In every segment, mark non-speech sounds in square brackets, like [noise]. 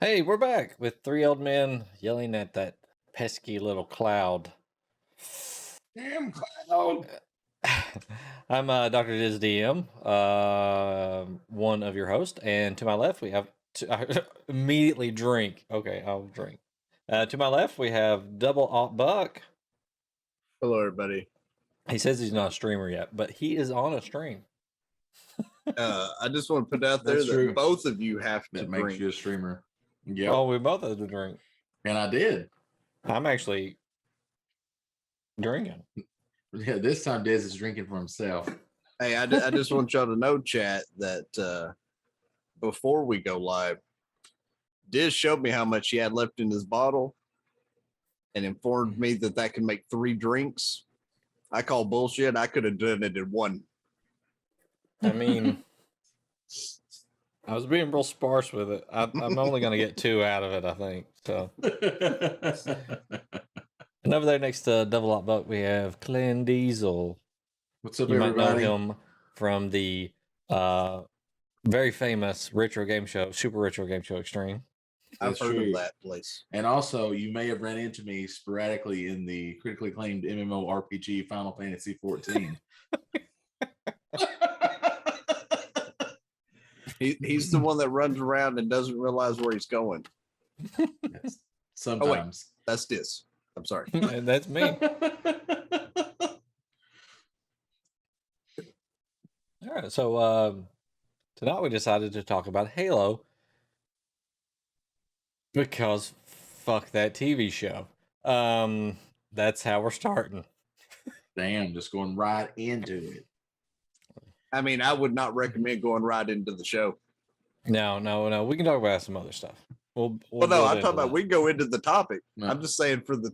Hey, we're back with three old men yelling at that pesky little cloud. Damn cloud. [laughs] I'm uh, Dr. Diz DM, uh, one of your hosts, and to my left we have to, [laughs] immediately drink. Okay, I'll drink. Uh, to my left we have Double Alt Buck. Hello, everybody. He says he's not a streamer yet, but he is on a stream. Uh, I just want to put [laughs] out there That's that true. both of you have to That makes drink. you a streamer. Yeah. Oh, we both had to drink. And I did. I'm actually drinking. Yeah, this time Dez is drinking for himself. Hey, I, I just want y'all to know, chat, that uh, before we go live, Diz showed me how much he had left in his bottle and informed me that that can make three drinks. I call bullshit. I could have done it in one. I mean, [laughs] I was being real sparse with it. I, I'm only going to get two out of it, I think. So, [laughs] and over there next to Double Up Buck, we have Clint Diesel. What's up, You might know him from the uh, very famous retro game show, Super Retro Game Show Extreme. I've That's heard true. of that place. And also, you may have run into me sporadically in the critically acclaimed MMO RPG Final Fantasy 14. [laughs] He, he's the one that runs around and doesn't realize where he's going. Yes. Sometimes. That's this. I'm sorry. [laughs] and that's me. [laughs] All right. So, um, tonight we decided to talk about Halo because fuck that TV show. Um, that's how we're starting. Damn, just going right into it. I mean, I would not recommend going right into the show. No, no, no. We can talk about some other stuff. We'll, Well, we'll no, I'm into talking about that. we can go into the topic. No. I'm just saying for the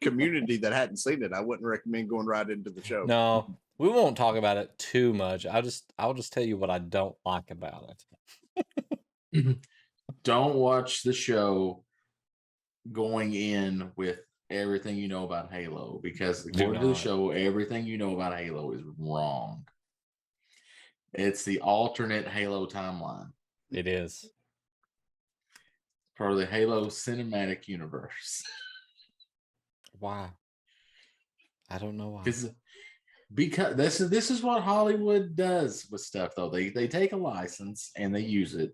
community that hadn't seen it, I wouldn't recommend going right into the show. No, we won't talk about it too much. I'll just, I'll just tell you what I don't like about it. [laughs] Don't watch the show going in with everything you know about Halo because according to the show, everything you know about Halo is wrong. It's the alternate Halo timeline, It is. for the Halo cinematic universe. [laughs] Why? I don't know why. Because because this is this is what Hollywood does with stuff though. They they take a license and they use it,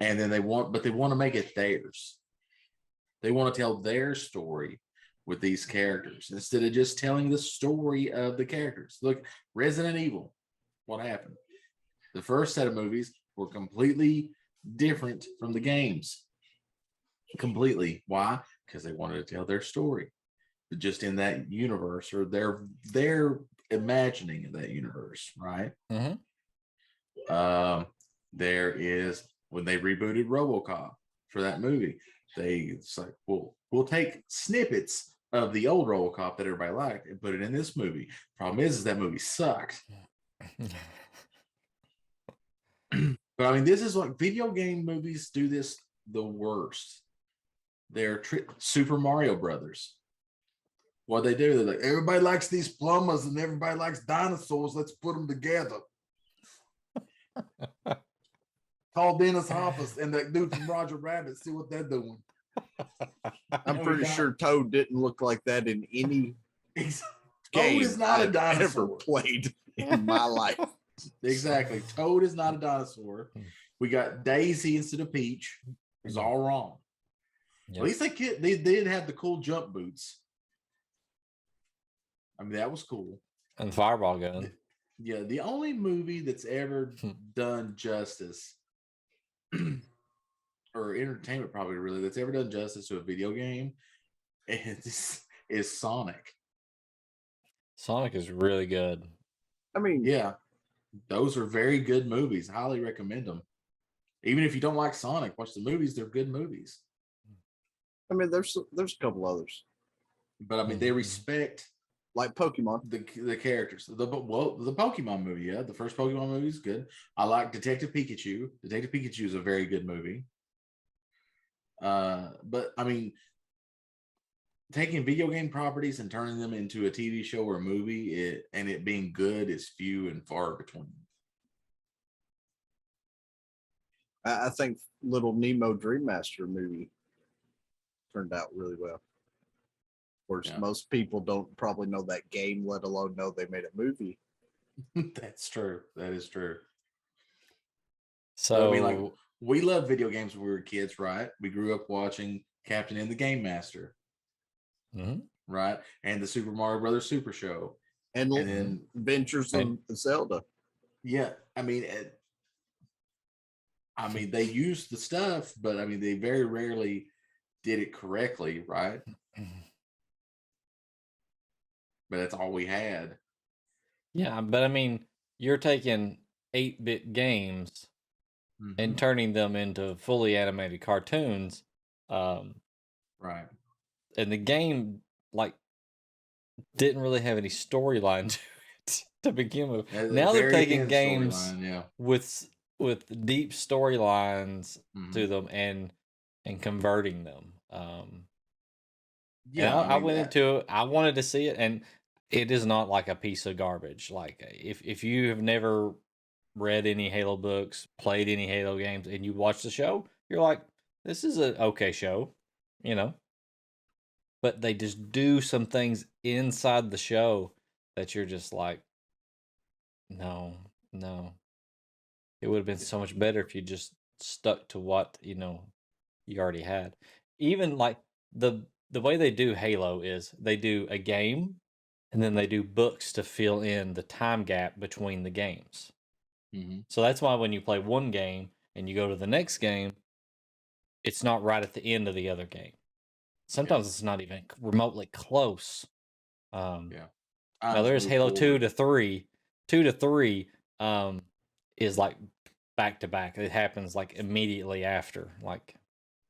and then they want but they want to make it theirs. They want to tell their story with these characters instead of just telling the story of the characters. Look, Resident Evil, what happened? The first set of movies were completely different from the games. Completely. Why? Because they wanted to tell their story but just in that universe or their their imagining of that universe, right? Mhm. Um, there is when they rebooted RoboCop for that movie, they it's like, well, we'll take snippets of the old RoboCop that everybody liked and put it in this movie. Problem is, is that movie sucked. [laughs] But I mean, this is like video game movies do this the worst. They're tri- Super Mario Brothers. What they do, they're like, everybody likes these plumbers and everybody likes dinosaurs. Let's put them together. [laughs] Call Dennis Hopper and that dude from Roger Rabbit. See what they're doing. I'm pretty sure Toad didn't look like that in any Ex- game is not a I've ever dinosaur. played in my life. Exactly. Toad is not a dinosaur. Hmm. We got Daisy instead of Peach. It's all wrong. Yep. At least they, kid, they they did have the cool jump boots. I mean, that was cool. and fireball gun. Yeah, the only movie that's ever Hmm. done justice, [clears throat] or entertainment probably really that's ever done justice to a video game, is, is Sonic. Sonic is really good. I mean, Yeah, those are very good movies. Highly recommend them. Even if you don't like Sonic, watch the movies. They're good movies. I mean, there's there's a couple others But I mean, they Mhm. respect like Pokemon. the the characters. The well, the Pokemon movie, yeah, the first Pokemon movie is good. I like Detective Pikachu. Detective Pikachu is a very good movie. Uh, but I mean, taking video game properties and turning them into a TV show or a movie, it and it being good is few and far between. I, I think Little Nemo Dream Master movie turned out really well. Of course, Yeah. most people don't probably know that game, let alone know they made a movie. [laughs] That's true. That is true. So I mean, like we loved video games when we were kids, right? We grew up watching Captain N the Game Master, Mhm. right? And the Super Mario Brothers Super Show. And, And then Adventures and- of Zelda. Yeah, I mean, it, I mean, they used the stuff, but I mean, they very rarely did it correctly, right? But that's all we had. yeah, but I mean, you're taking 8 bit games and Mhm. turning them into fully animated cartoons. Um, right, and the game, like, didn't really have any storyline [laughs] to it to begin with. Now they're taking games yeah. with with deep storylines Mhm. to them and and converting them. Um, Yeah, I, I mean, went that- into it. I wanted to see it, and it is not like a piece of garbage. Like if if you have never read any Halo books, played any Halo games, and you watch the show, you're like, this is a okay show, you know. But they just do some things inside the show that you're just like, no, no. It would have been so much better if you just stuck to what you know you already had. Even like the the way they do Halo is they do a game and then they do books to fill in the time gap between the games. Mhm. So that's why when you play one game and you go to the next game, it's not right at the end of the other game. Sometimes it's not even remotely close. Um, Yeah. now there's Halo two to three, two to three, um, is like back to back. It happens like immediately after, like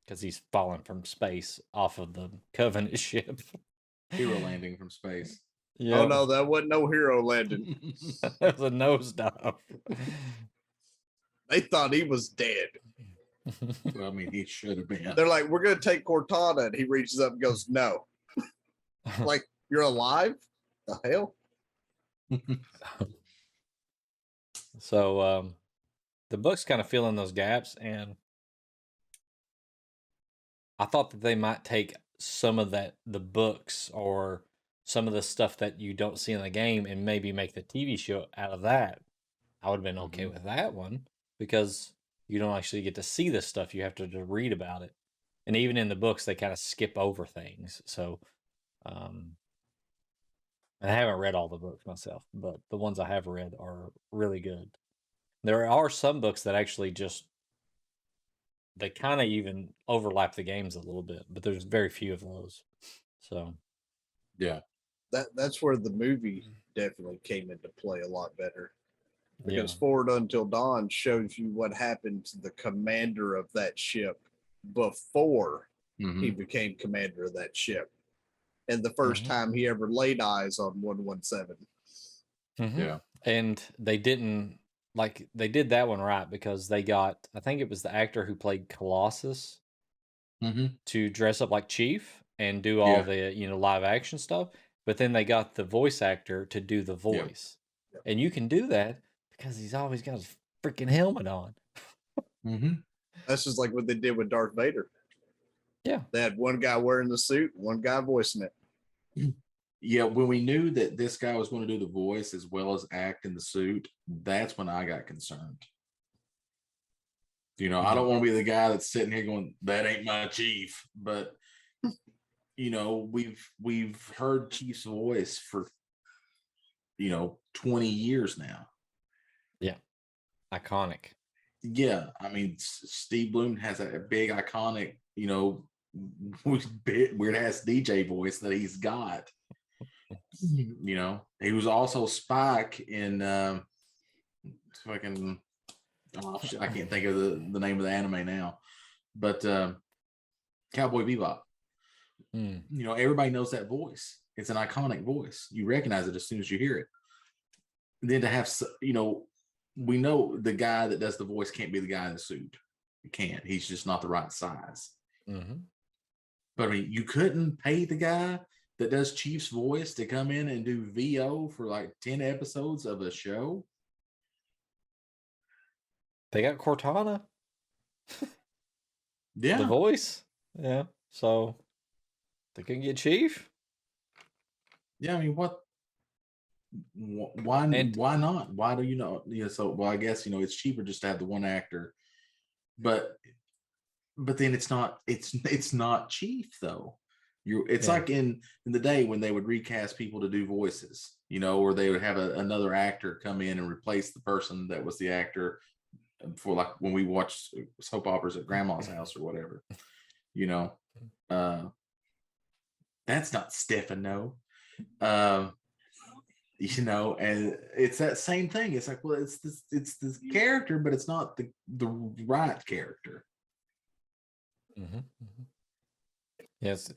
because he's falling from space off of the [laughs] Covenant ship. hero landing from space. [laughs] Yeah, Oh no, that wasn't no hero landing. [laughs] that was a nosedive. they thought he was dead. Well, I mean, he should have been. They're like, we're gonna take Cortana, and he reaches up and goes, No. [laughs] like, you're alive? The hell? [laughs] So um, the books kind of fill in those gaps, and I thought that they might take some of that the books or some of the stuff that you don't see in the game and maybe make the TV show out of that. I would have been okay Mhm. with that one because you don't actually get to see this stuff. You have to, to read about it. And even in the books, they kind of skip over things. So, um, I haven't read all the books myself, but the ones I have read are really good. There are some books that actually just they kind of even overlap the games a little bit, but there's very few of those. So yeah. That that's where the movie definitely came into play a lot better. Yeah, Because Forward Unto Dawn shows you what happened to the commander of that ship before Mhm. he became commander of that ship. And the 1st Mhm. time he ever laid eyes on 117. Mhm. Yeah. and they didn't like they did that one right because they got I think it was the actor who played Colossus Mhm. to dress up like Chief and do all Yeah. the you know live action stuff, but then they got the voice actor to do the voice, Yep. and you can do that because he's always got his freaking helmet on. Mhm. That's just like what they did with Darth Vader. Yeah. They had one guy wearing the suit, one guy voicing it. [clears throat] Yeah, when we knew that this guy was going to do the voice as well as act in the suit, that's when I got concerned. You know, I don't want to be the guy that's sitting here going, "That ain't my chief," but you know, we've we've heard Chief's voice for you know twenty years now. Iconic. Yeah, I mean, Steve Blum has a big iconic, you know, [laughs] weird ass DJ voice that he's got. [laughs] You know, he was also Spike in um, fucking. Oh, shit, I can't think of the, the name of the anime now, but um, Cowboy Bebop. Mm. You know, everybody knows that voice. It's an iconic voice. You recognize it as soon as you hear it. And then to have, you know, we know the guy that does the voice can't be the guy in the suit. He can't. He's just not the right size. hmm But I mean, you couldn't pay the guy that does Chief's voice to come in and do VO for like 10 episodes of a show. They got Cortana. [laughs] Yeah. the voice. Yeah. So they couldn't get Chief. Yeah, I mean, what? Wh- Why? And- why not? Why do you know? Yeah, so well, I guess you know it's cheaper just to have the one actor, but but then it's not. It's it's not Chief though. You, it's Yeah. like in in the day when they would recast people to do voices, you know, or they would have a, another actor come in and replace the person that was the actor for like when we watched soap operas at grandma's [laughs] house or whatever, you know. Uh, that's not Stefano um you know and it's that same thing it's like well it's this it's this character but it's not the the right character Mm-hmm. Yes.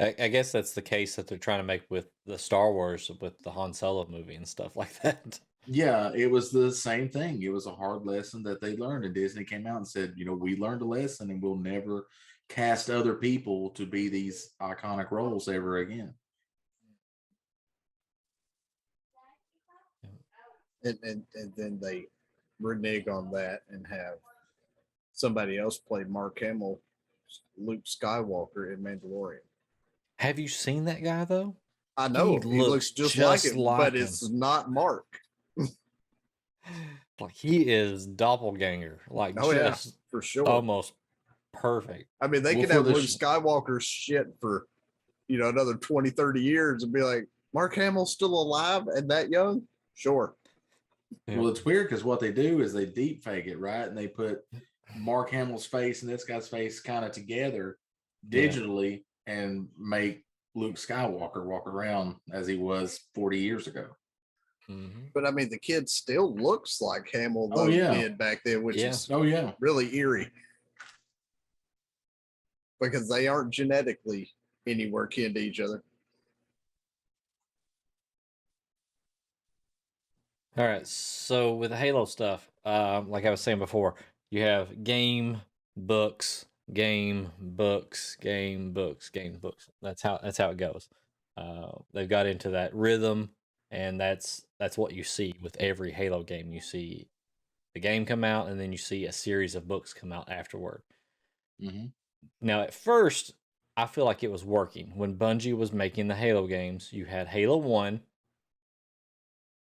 I, I guess that's the case that they're trying to make with the Star Wars, with the Han Solo movie and stuff [laughs] like that. yeah it was the same thing it was a hard lesson that they learned and disney came out and said you know we learned a lesson and we'll never cast other people to be these iconic roles ever again and, and and then they renege on that and have somebody else play Mark Hamill, Luke Skywalker in Mandalorian. Have you seen that guy though? I know he, looks looks just, just like him, like but him. it's not Mark. Like he is doppelganger, like Oh, yeah. For sure. almost perfect. I mean, they Well, could have Luke sh- Skywalker shit for, you know, another 20, 30 years and be like, Mark Hamill's still alive and that young? Sure. Yeah. well it's weird because what they do is they deep fake it right and they put mark hamill's face and this guy's face kind of together Yeah. digitally and make luke skywalker walk around as he was 40 years ago Mhm. But I mean, the kid still looks like Hamill Oh, though yeah. did back then, which Yeah. is oh yeah really eerie because they aren't genetically anywhere kin to each other. All right. So with the Halo stuff, um, like I was saying before, you have game, books, game, books, game, books, game, books. That's how that's how it goes. Uh, they've got into that rhythm, and that's that's what you see with every Halo game. You see the game come out, and then you see a series of books come out afterward. hmm Now, at first, I feel like it was working. When Bungie was making the Halo games, you had Halo 1,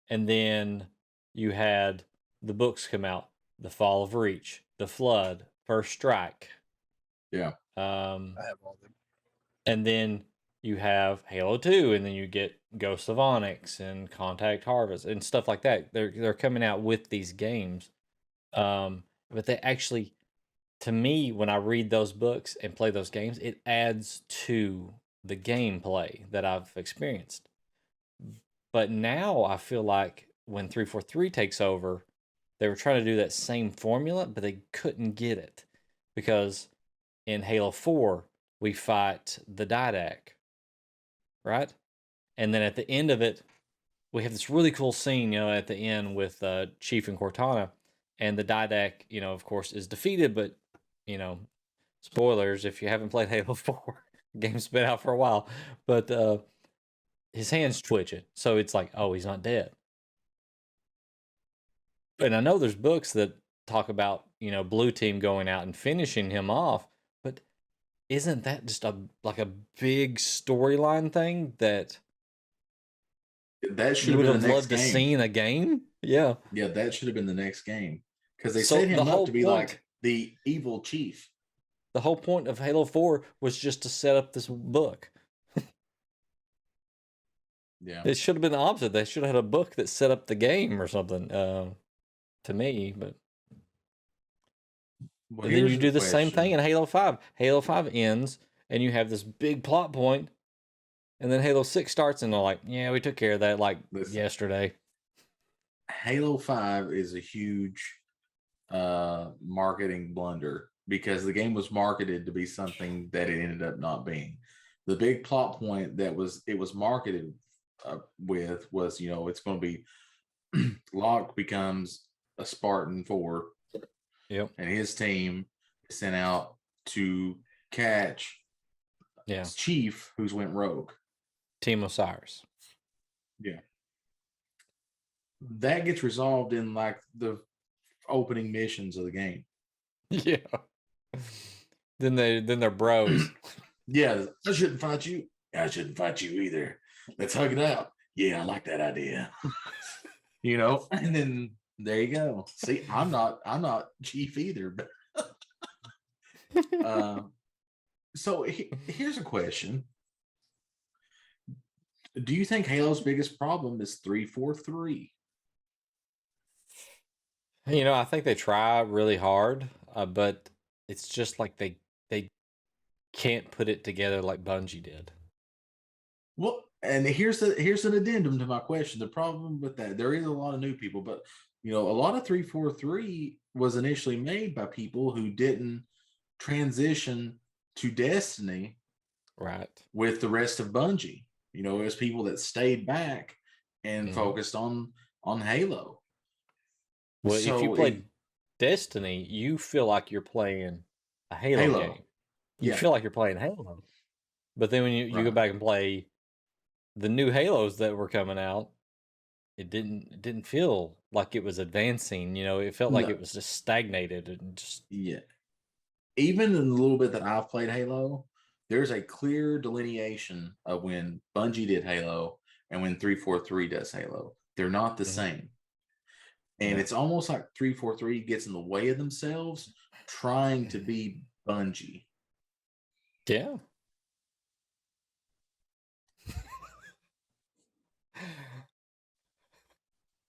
and then you had the books come out The Fall of Reach, The Flood, First Strike. Yeah. Um, I have all them. and then you have Halo 2, and then you get Ghost of Onyx and Contact Harvest and stuff like that. They're they're coming out with these games. Um, but they actually to me, when I read those books and play those games, it adds to the gameplay that I've experienced. But now I feel like when 343 takes over, they were trying to do that same formula, but they couldn't get it because in Halo 4, we fight the Didact, right? And then at the end of it, we have this really cool scene, you know, at the end with uh, Chief and Cortana, and the Didact, you know, of course, is defeated, but you know, spoilers if you haven't played [laughs] Halo 4. Game's been out for a while, but uh his hands twitching. So it's like, oh, he's not dead. And I know there's books that talk about, you know, blue team going out and finishing him off, but isn't that just a like a big storyline thing that that should have been the next loved to game see in a game? Yeah. yeah that should have been the next game because they So set the him whole up to be point- like the evil chief The whole point of Halo 4 was just to set up this book. Yeah It should have been the opposite. They should have had a book that set up the game or something. Uh, to me, but Well, and then you do the same thing in Halo Five. Halo Five ends, and you have this big plot point, and then Halo Six starts, and they're like, "Yeah, we took care of that like Listen. yesterday." Halo 5 is a huge uh marketing blunder because the game was marketed to be something that it ended up not being. The big plot point that was it was marketed uh, with was you know it's going to be [clears throat] Locke becomes a Spartan 4 Yep. and his team is sent out to catch Yeah. Chief who's went rogue. Team Osiris. Yeah. That gets resolved in like the opening missions of the game. Yeah. then they then they're bros. [clears throat] Yeah, I shouldn't fight you. I shouldn't fight you either. Let's hug it out. Yeah, I like that idea. [laughs] you know, [laughs] and then there you go. See, I'm not I'm not chief either, but uh, [laughs] so he- here's a question. Do you think Halo's biggest problem is 343? You know, I think they try really hard, uh, but it's just like they they can't put it together like Bungie did. Well, and here's the here's an addendum to my question. The problem with that, there is a lot of new people, but you know, a lot of 343 was initially made by people who didn't transition to Destiny Right. with the rest of Bungie. You know, as people that stayed back and Mhm. focused on on Halo. Well, if you play it- Destiny, you feel like you're playing a Halo, Halo. game. You Yeah. feel like you're playing Halo. But then when you, you go back and play the new Halos that were coming out, it didn't it didn't feel like it was advancing. You know, it felt like No. it was just stagnated and just Yeah. Even in the little bit that I've played Halo, there's a clear delineation of when Bungie did Halo and when 343 does Halo. They're not the Mhm. same. And Yeah. it's almost like 343 gets in the way of themselves trying to be Bungie. yeah.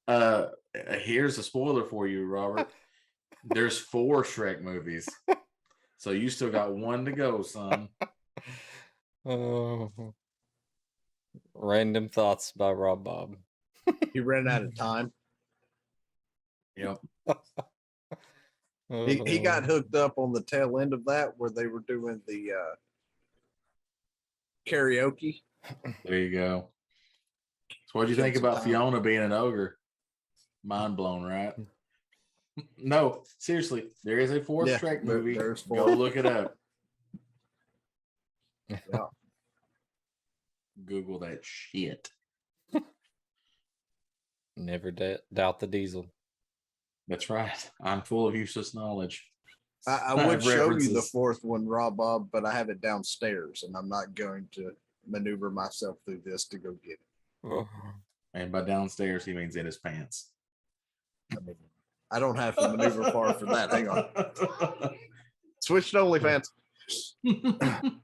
Uh here's a spoiler for you, Robert. There's four Shrek movies. So you still [laughs] got one to go, son. Oh. Random thoughts by Rob Bob. He ran out of [laughs] time. Yep. He, he got Oh. hooked up on the tail end of that where they were doing the uh, karaoke. There you go. So what do you think about. Fiona being an ogre? Mind blown, right? Hmm. No, seriously, there is a fourth Yeah, Shrek movie. there's Go look it up. [laughs] Yeah. Google that shit. Never da- doubt the diesel. That's right. I'm full of useless knowledge. I, I I [laughs] would have show you the fourth one, Rob Bob, but I have it downstairs and I'm not going to maneuver myself through this to go get it. And by downstairs, he means in his pants. I mean, I don't have to maneuver far for that. Hang on. [laughs] Switch to OnlyFans. [laughs]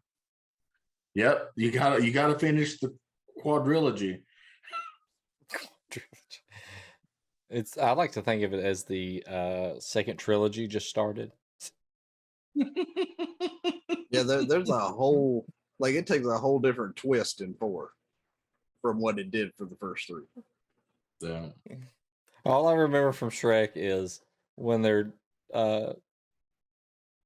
yep, you gotta you gotta finish the quadrilogy. [laughs] It's I like to think of it as the uh second trilogy just started. Yeah, there, there's a whole like it takes a whole different twist in four from what it did for the first three. So, All I remember from Shrek is when they're uh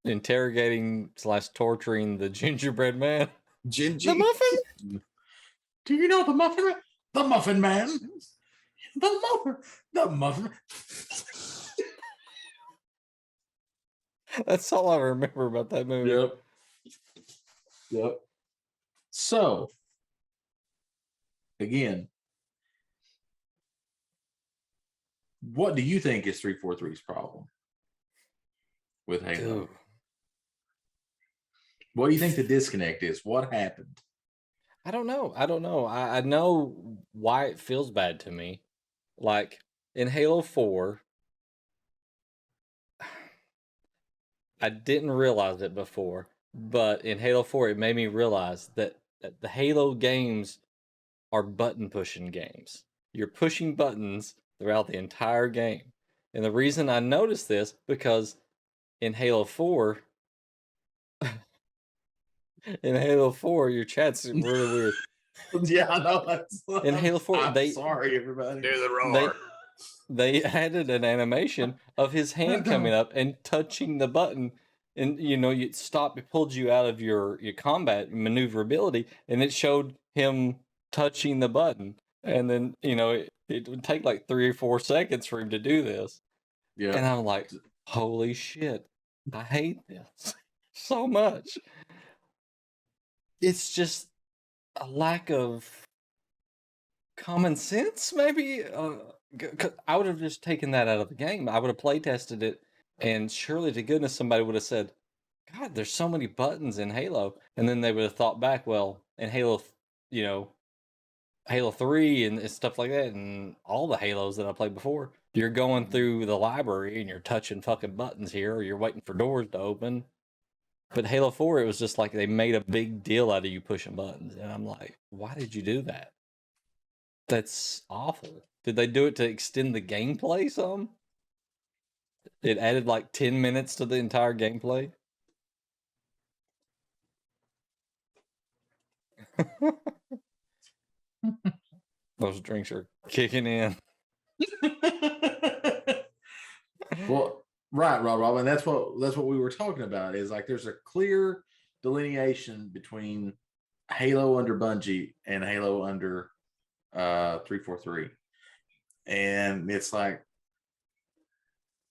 interrogating slash torturing the [laughs] gingerbread man. Gingy, The muffin? [laughs] do you know the muffin? The muffin man. The muffin. The muffin. That's all I remember about that movie. Yep. Yep. So, again, what do you think is 343's problem with Halo? Dude, What do you think the disconnect is? What happened? I don't know. I don't know. I, I know why it feels bad to me. Like in Halo 4, [sighs] I didn't realize it before, but in Halo 4, it made me realize that, that the Halo games are button pushing games. You're pushing buttons throughout the entire game. And the reason I noticed this because in Halo 4, [laughs] in Halo 4, your chat's really weird. [laughs] yeah, I know. That's, In Halo 4, I'm they- sorry, everybody. do the They- roar. they added an animation of his hand coming up and touching the button and you know you stopped it pulled you out of your your combat maneuverability and it showed him touching the button and then you know it, it would take like three or four seconds for him to do this Yeah. and i'm like holy shit i hate this [laughs] so much it's just a lack of common sense maybe uh, i would have just taken that out of the game i would have play tested it and surely to goodness somebody would have said God, there's so many buttons in Halo. And then they would have thought back, well, in Halo, you know, Halo 3 and stuff like that, and all the Halos that I played before, you're going mm-hmm. through the library and you're touching fucking buttons here, or you're waiting for doors to open. But Halo 4, it was just like they made a big deal out of you pushing buttons. And I'm like, why did you do that? That's awful. Did they do it to extend the gameplay some? It added like 10 minutes to the entire gameplay. [laughs] Those drinks are kicking in. [laughs] well, right, Rob, Rob, and that's what that's what we were talking about. Is like there's a clear delineation between Halo under Bungie and Halo under uh 343. And it's like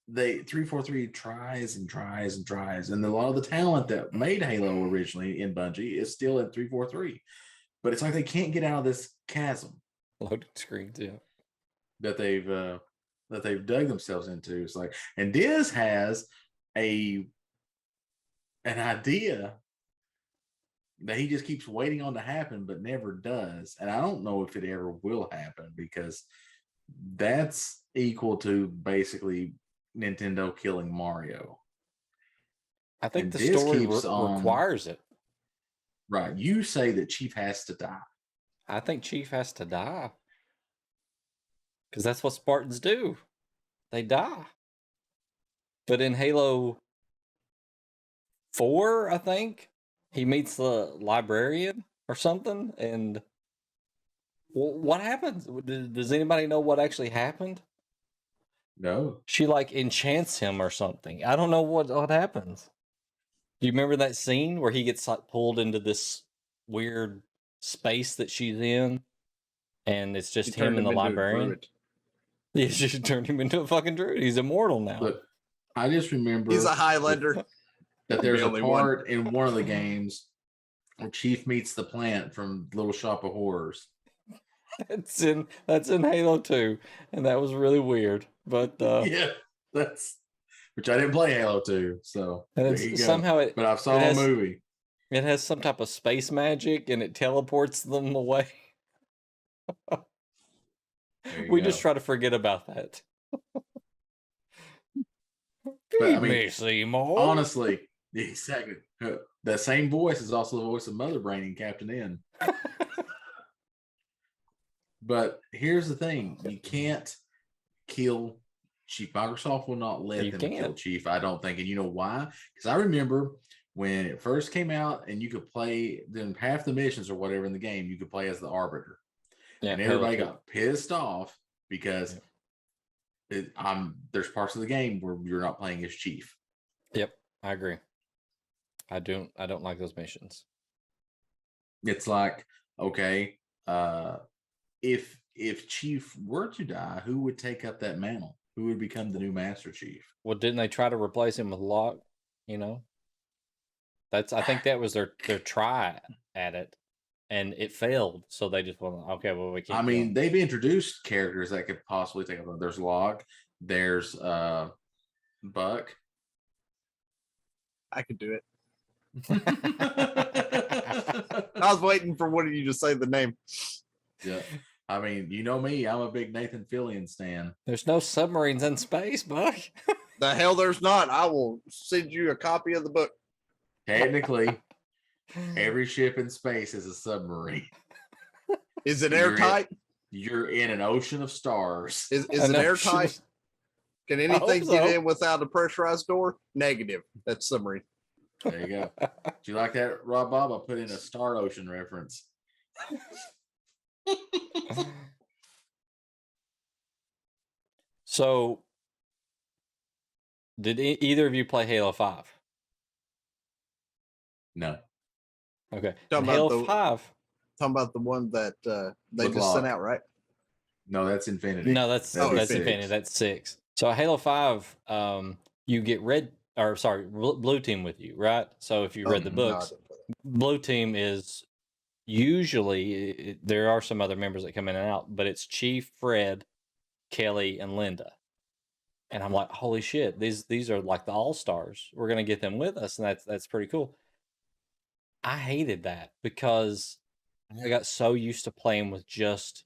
they 343 tries and tries and tries. And a lot of the talent that made Halo originally in Bungie is still in 343. But it's like they can't get out of this chasm Loading screens, yeah. that they've uh that they've dug themselves into. It's like, and Diz has a an idea that he just keeps waiting on to happen, but never does. And I don't know if it ever will happen because that's equal to basically Nintendo killing Mario. I think And the this story re- on- requires it. Right. You say that Chief has to die. I think Chief has to die. Because that's what Spartans do. They die. But in Halo 4, I think, he meets the librarian or something. And what happens? Does anybody know what actually happened? No. She like enchants him or something. I don't know what, what happens. Do you remember that scene where he gets like pulled into this weird space that she's in? And it's just him and the librarian. druid. [laughs] Yeah, she turned him into a fucking druid. He's immortal now. Look, I just remember He's a Highlander. that there's the a only one. part in one of the [laughs] games where Chief meets the plant from Little Shop of Horrors. That's in that's in Halo 2. And that was really weird. But uh [laughs] yeah, that's which I didn't play Halo 2, so and there it's, you go. somehow it, but I saw it a has- movie. It has some type of space magic and it teleports them [laughs] away. We go. just try to forget about that. [laughs] But, I mean, Seymour. honestly, [laughs] exactly. That same voice is also the voice of Mother Brain and Captain N. But here's the thing: you can't kill Chief. Microsoft will not let You them kill can't. Chief. I don't think, and you know why? Because I remember when it first came out, and you could play. Then half the missions or whatever in the game, you could play as the Arbiter, yeah, and everybody 2. got pissed off because it, I'm there's parts of the game where you're not playing as Chief. Yep, I agree. I don't I don't like those missions. it's like okay uh if if chief were to die who would take up that mantle who would become the new master chief Well, didn't they try to replace him with Locke? You know, that's I think [sighs] that was their their try at it, and it failed. So they just went, okay, well we can't. i mean they've introduced characters that could possibly take up there's log there's uh buck I could do it. [laughs] I was waiting for one of you to say the name. Yeah. I mean you know me i'm a big nathan fillion stan there's no submarines in space, Buck. [laughs] The hell there's not. I will send you a copy of the book. Technically [laughs] every ship in space is a submarine Is it You're it. airtight? you're in an ocean of stars Is, is I it know, airtight? [laughs] Can hope anything get in without a pressurized door? Negative. That's submarine. There you go. [laughs] Do you like that, Rob Bob? I put in a Star Ocean reference. so, did e- either of you play Halo Five? No. Okay, Talking And Halo about the- Five. Talking about the one that uh, they With just sent Locke. out, right? No, that's Infinity. No, that's That'd be that's six. Infinity. That's six. So Halo Five, um, you get red or sorry, bl- blue team with you, right? So if you read the Oh, no, books, blue team is usually it- there are some other members that come in and out, but it's Chief, Fred, Kelly, and Linda. and I'm like, holy shit, these these are like the all stars. We're gonna get them with us, and that's that's pretty cool. I hated that because I got so used to playing with just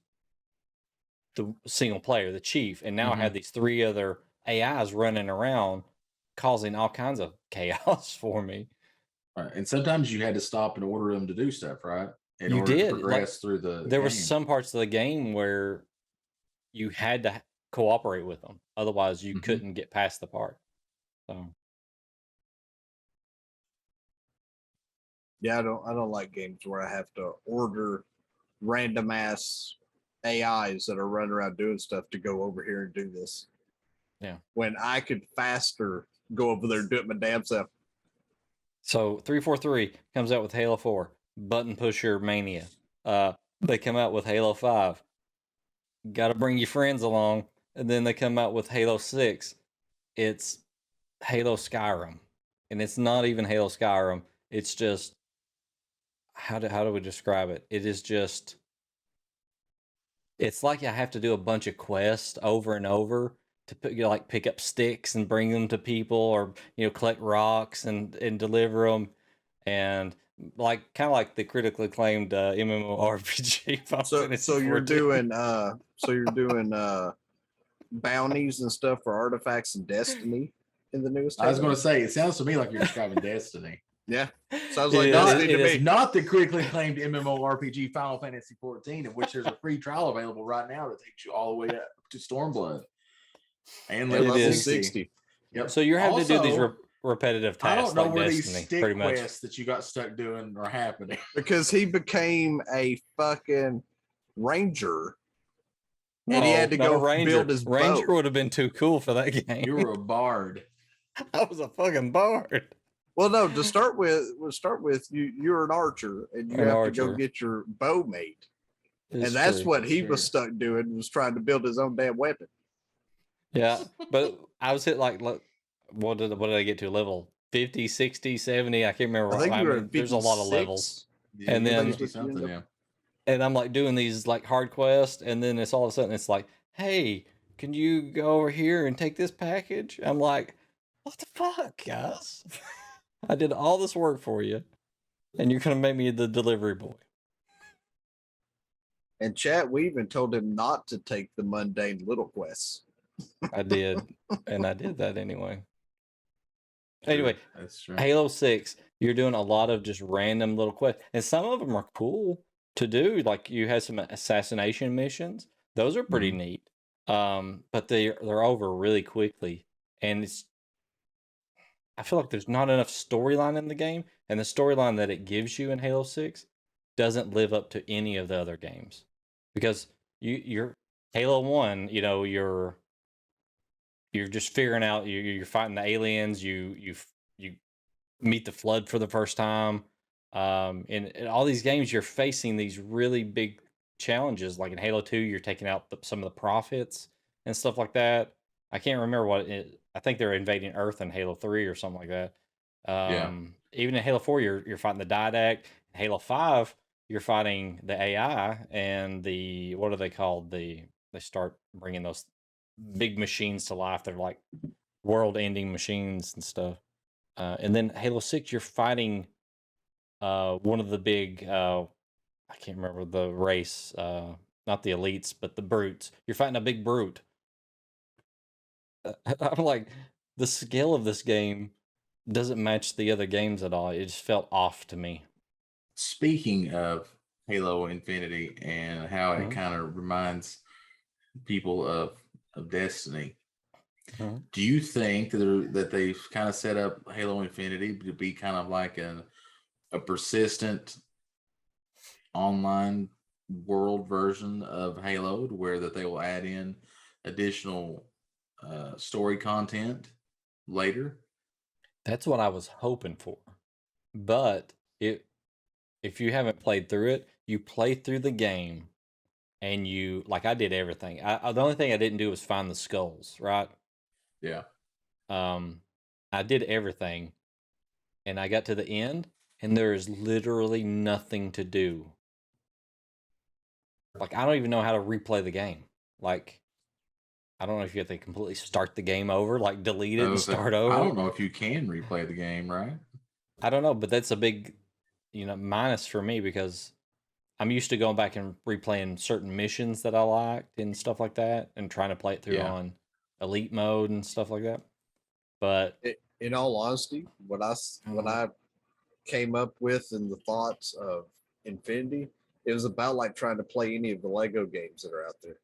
the single player, the chief, and now Mhm. I have these three other AIs running around, causing all kinds of [laughs] chaos for me. Right. And sometimes you had to stop and order them to do stuff, right? In You did, to like, through the. there were some parts of the game where you had to cooperate with them otherwise you Mhm. couldn't get past the part so Yeah, I don't I don't like games where I have to order random ass AIs that are running around doing stuff to go over here and do this. Yeah. When I could faster go over there and do it my damn self. so 343 comes out with halo 4 button pusher mania uh they come out with halo 5 gotta bring your friends along and then they come out with halo 6 it's halo skyrim and it's not even halo skyrim it's just how do, how do we describe it it is just it's like I have to do a bunch of quests over and over to pick, you know, like pick up sticks and bring them to people, or you know, collect rocks and and deliver them, and like kind of like the critically acclaimed uh, MMORPG. [laughs] Final So Fantasy so you're 14. doing uh so you're doing uh bounties and stuff for artifacts and destiny in the newest. I was going to say, it sounds to me like you're describing Destiny. Yeah. Sounds It like is- Destiny it to is. Not the critically acclaimed MMORPG Final Fantasy 14, of which there's a free trial available right now that takes you all the way up to Stormblood and It level is. 60. 60. Yep. So you're having to do these Also, re- repetitive I tasks don't know like where Destiny, these stick pretty much. quests that you got stuck doing are happening. [laughs] because he became a fucking ranger and he had to go ranger. build his ranger boat. would have been too cool for that [laughs] game. You were a bard. I was a fucking bard. Well, no, to [laughs] start with, we'll start with you. You're an archer, and you An have to go get your bow made, It's and that's true. what he Sure. was stuck doing was trying to build his own damn weapon. Yeah, [laughs] but I was hit like le- what did what did I get to level 50, 60, 70, I can't remember. I think I mean, at there's a lot of levels. Yeah, And then- must be something, yeah. And I'm like doing these like hard quests and then it's all of a sudden it's like, "Hey, can you go over here and take this package?" I'm like, "What the fuck, guys? [laughs] I did all this work for you and you're going to make me the delivery boy." And chat, we even told him not to take the mundane little quests. I did, and I did that anyway. Anyway, that's true. Halo 6, you're doing a lot of just random little quests. And some of them are cool to do. Like you had some assassination missions. Those are pretty neat. Um, but they they're over really quickly. And it's I feel like there's not enough storyline in the game, and the storyline that it gives you in Halo 6 doesn't live up to any of the other games. Because you you're Halo 1, you know, you're you're just figuring out you you're fighting the aliens, you you you meet the flood for the first time. Um in, all these games you're facing these really big challenges like in Halo 2 you're taking out the, some of the prophets and stuff like that. I can't remember what it I think they're invading Earth in Halo 3 or something like that. Um Yeah. even in Halo 4 you're you're fighting the Didact. In Halo 5 you're fighting the AI and the what are they called? The they start bringing those big machines to life. They're like world-ending machines and stuff. Uh, and then Halo Six, you're fighting uh, one of the big. Uh, I can't remember the race. Uh, not the elites, but the brutes. You're fighting a big brute. [laughs] I'm like, the scale of this game doesn't match the other games at all. It just felt off to me. Speaking of Halo Infinity and how it Mhm. kind of reminds people of of Destiny, Mhm. do you think that that they've kind of set up Halo Infinity to be kind of like a a persistent online world version of Halo, where that they will add in additional uh, story content later? That's what I was hoping for. But it if you haven't played through it, you play through the game and you like I did everything. I, I- the only thing I didn't do was find the skulls, right? Yeah. Um I did everything and I got to the end and there is literally nothing to do. Like I don't even know how to replay the game. Like I don't know if you have to completely start the game over, like delete it and was like, start over. I don't know if you can replay the game, right? I don't know, but that's a big, you know, minus for me because I'm used to going back and replaying certain missions that I liked and stuff like that, and trying to play it through Yeah. on elite mode and stuff like that. But I- in all honesty, what I what Mhm. I came up with and the thoughts of Infinity, it was about like trying to play any of the Lego games that are out there.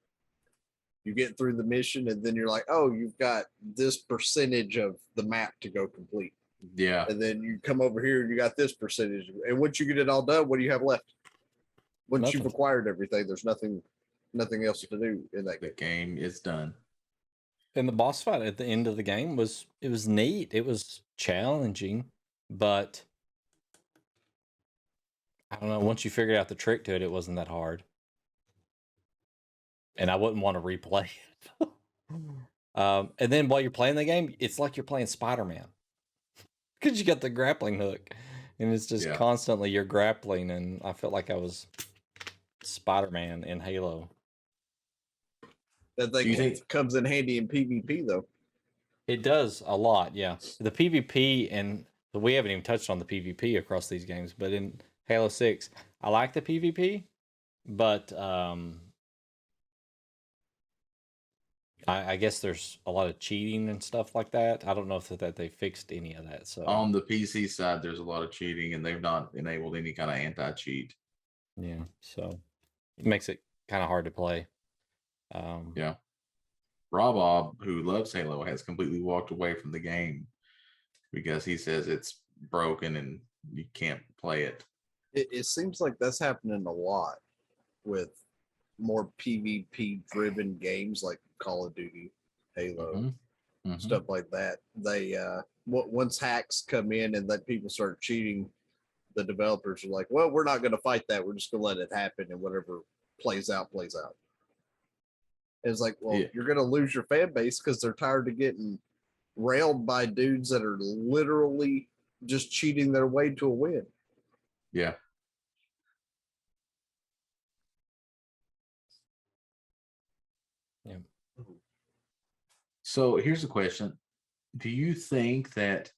You get through the mission and then you're like, oh, you've got this percentage of the map to go complete. Yeah. And then you come over here and you got this percentage. And once you get it all done, what do you have left? Once you've acquired everything, there's nothing nothing else to do in that The game. game is done. and the boss fight at the end of the game was it was neat. It was challenging, but I don't know. Once you figured out the trick to it, it wasn't that hard. And I wouldn't want to replay it. [laughs] um, and then while you're playing the game, it's like you're playing Spider Man because [laughs] you got the grappling hook, and it's just Yeah. constantly you're grappling. And I felt like I was Spider Man in Halo. That thing think- comes in handy in PvP though. It does a lot, yeah. The PvP and we haven't even touched on the PvP across these games, but in Halo 6, I like the PvP, but um I, I guess there's a lot of cheating and stuff like that. I don't know if that, that they fixed any of that. So On the PC side, there's a lot of cheating, and they've not enabled any kind of anti-cheat. yeah, so it makes it kind of hard to play. Um Yeah. Rob, who loves Halo, has completely walked away from the game because he says it's broken and you can't play it. it, it seems like that's happening a lot with more PvP driven games like Call of Duty, Halo, Mhm. Mhm. stuff like that. They uh once hacks come in and let people start cheating, the developers are like, "Well, we're not going to fight that. We're just going to let it happen, and whatever plays out, plays out." And it's like, well, Yeah. you're going to lose your fan base because they're tired of getting railed by dudes that are literally just cheating their way to a win. Yeah. So here's the question. Do you think that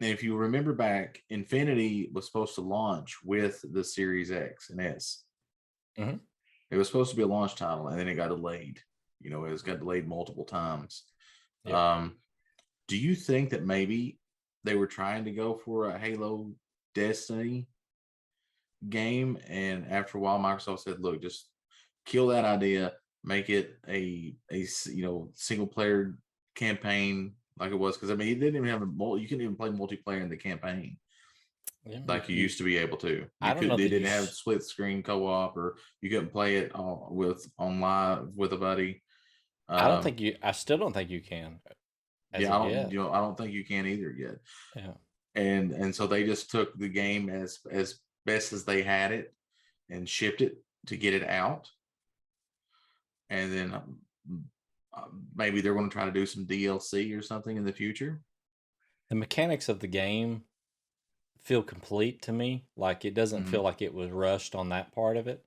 if you remember back, Infinity was supposed to launch with the Series X and S. Mhm. It was supposed to be a launch title and then it got delayed. You know, it's got delayed multiple times. Yeah. Um, do you think that maybe they were trying to go for a Halo Destiny game and after a while Microsoft said, look, just kill that idea, make it a a you know single player campaign like it was because I mean, it didn't even have a mul- you couldn't even play multiplayer in the campaign like you used to be able to. You I don't could, know they didn't have split screen co op or you couldn't play it on, with on live with a buddy. I don't Um, think you I still don't think you can. yeah, I don't yet. you know I don't think you can either yet. Yeah. And and so they just took the game as as best as they had it and shipped it to get it out. And then um, uh, maybe they're going to try to do some DLC or something in the future. the mechanics of the game feel complete to me. Like it doesn't Mhm. feel like it was rushed on that part of it,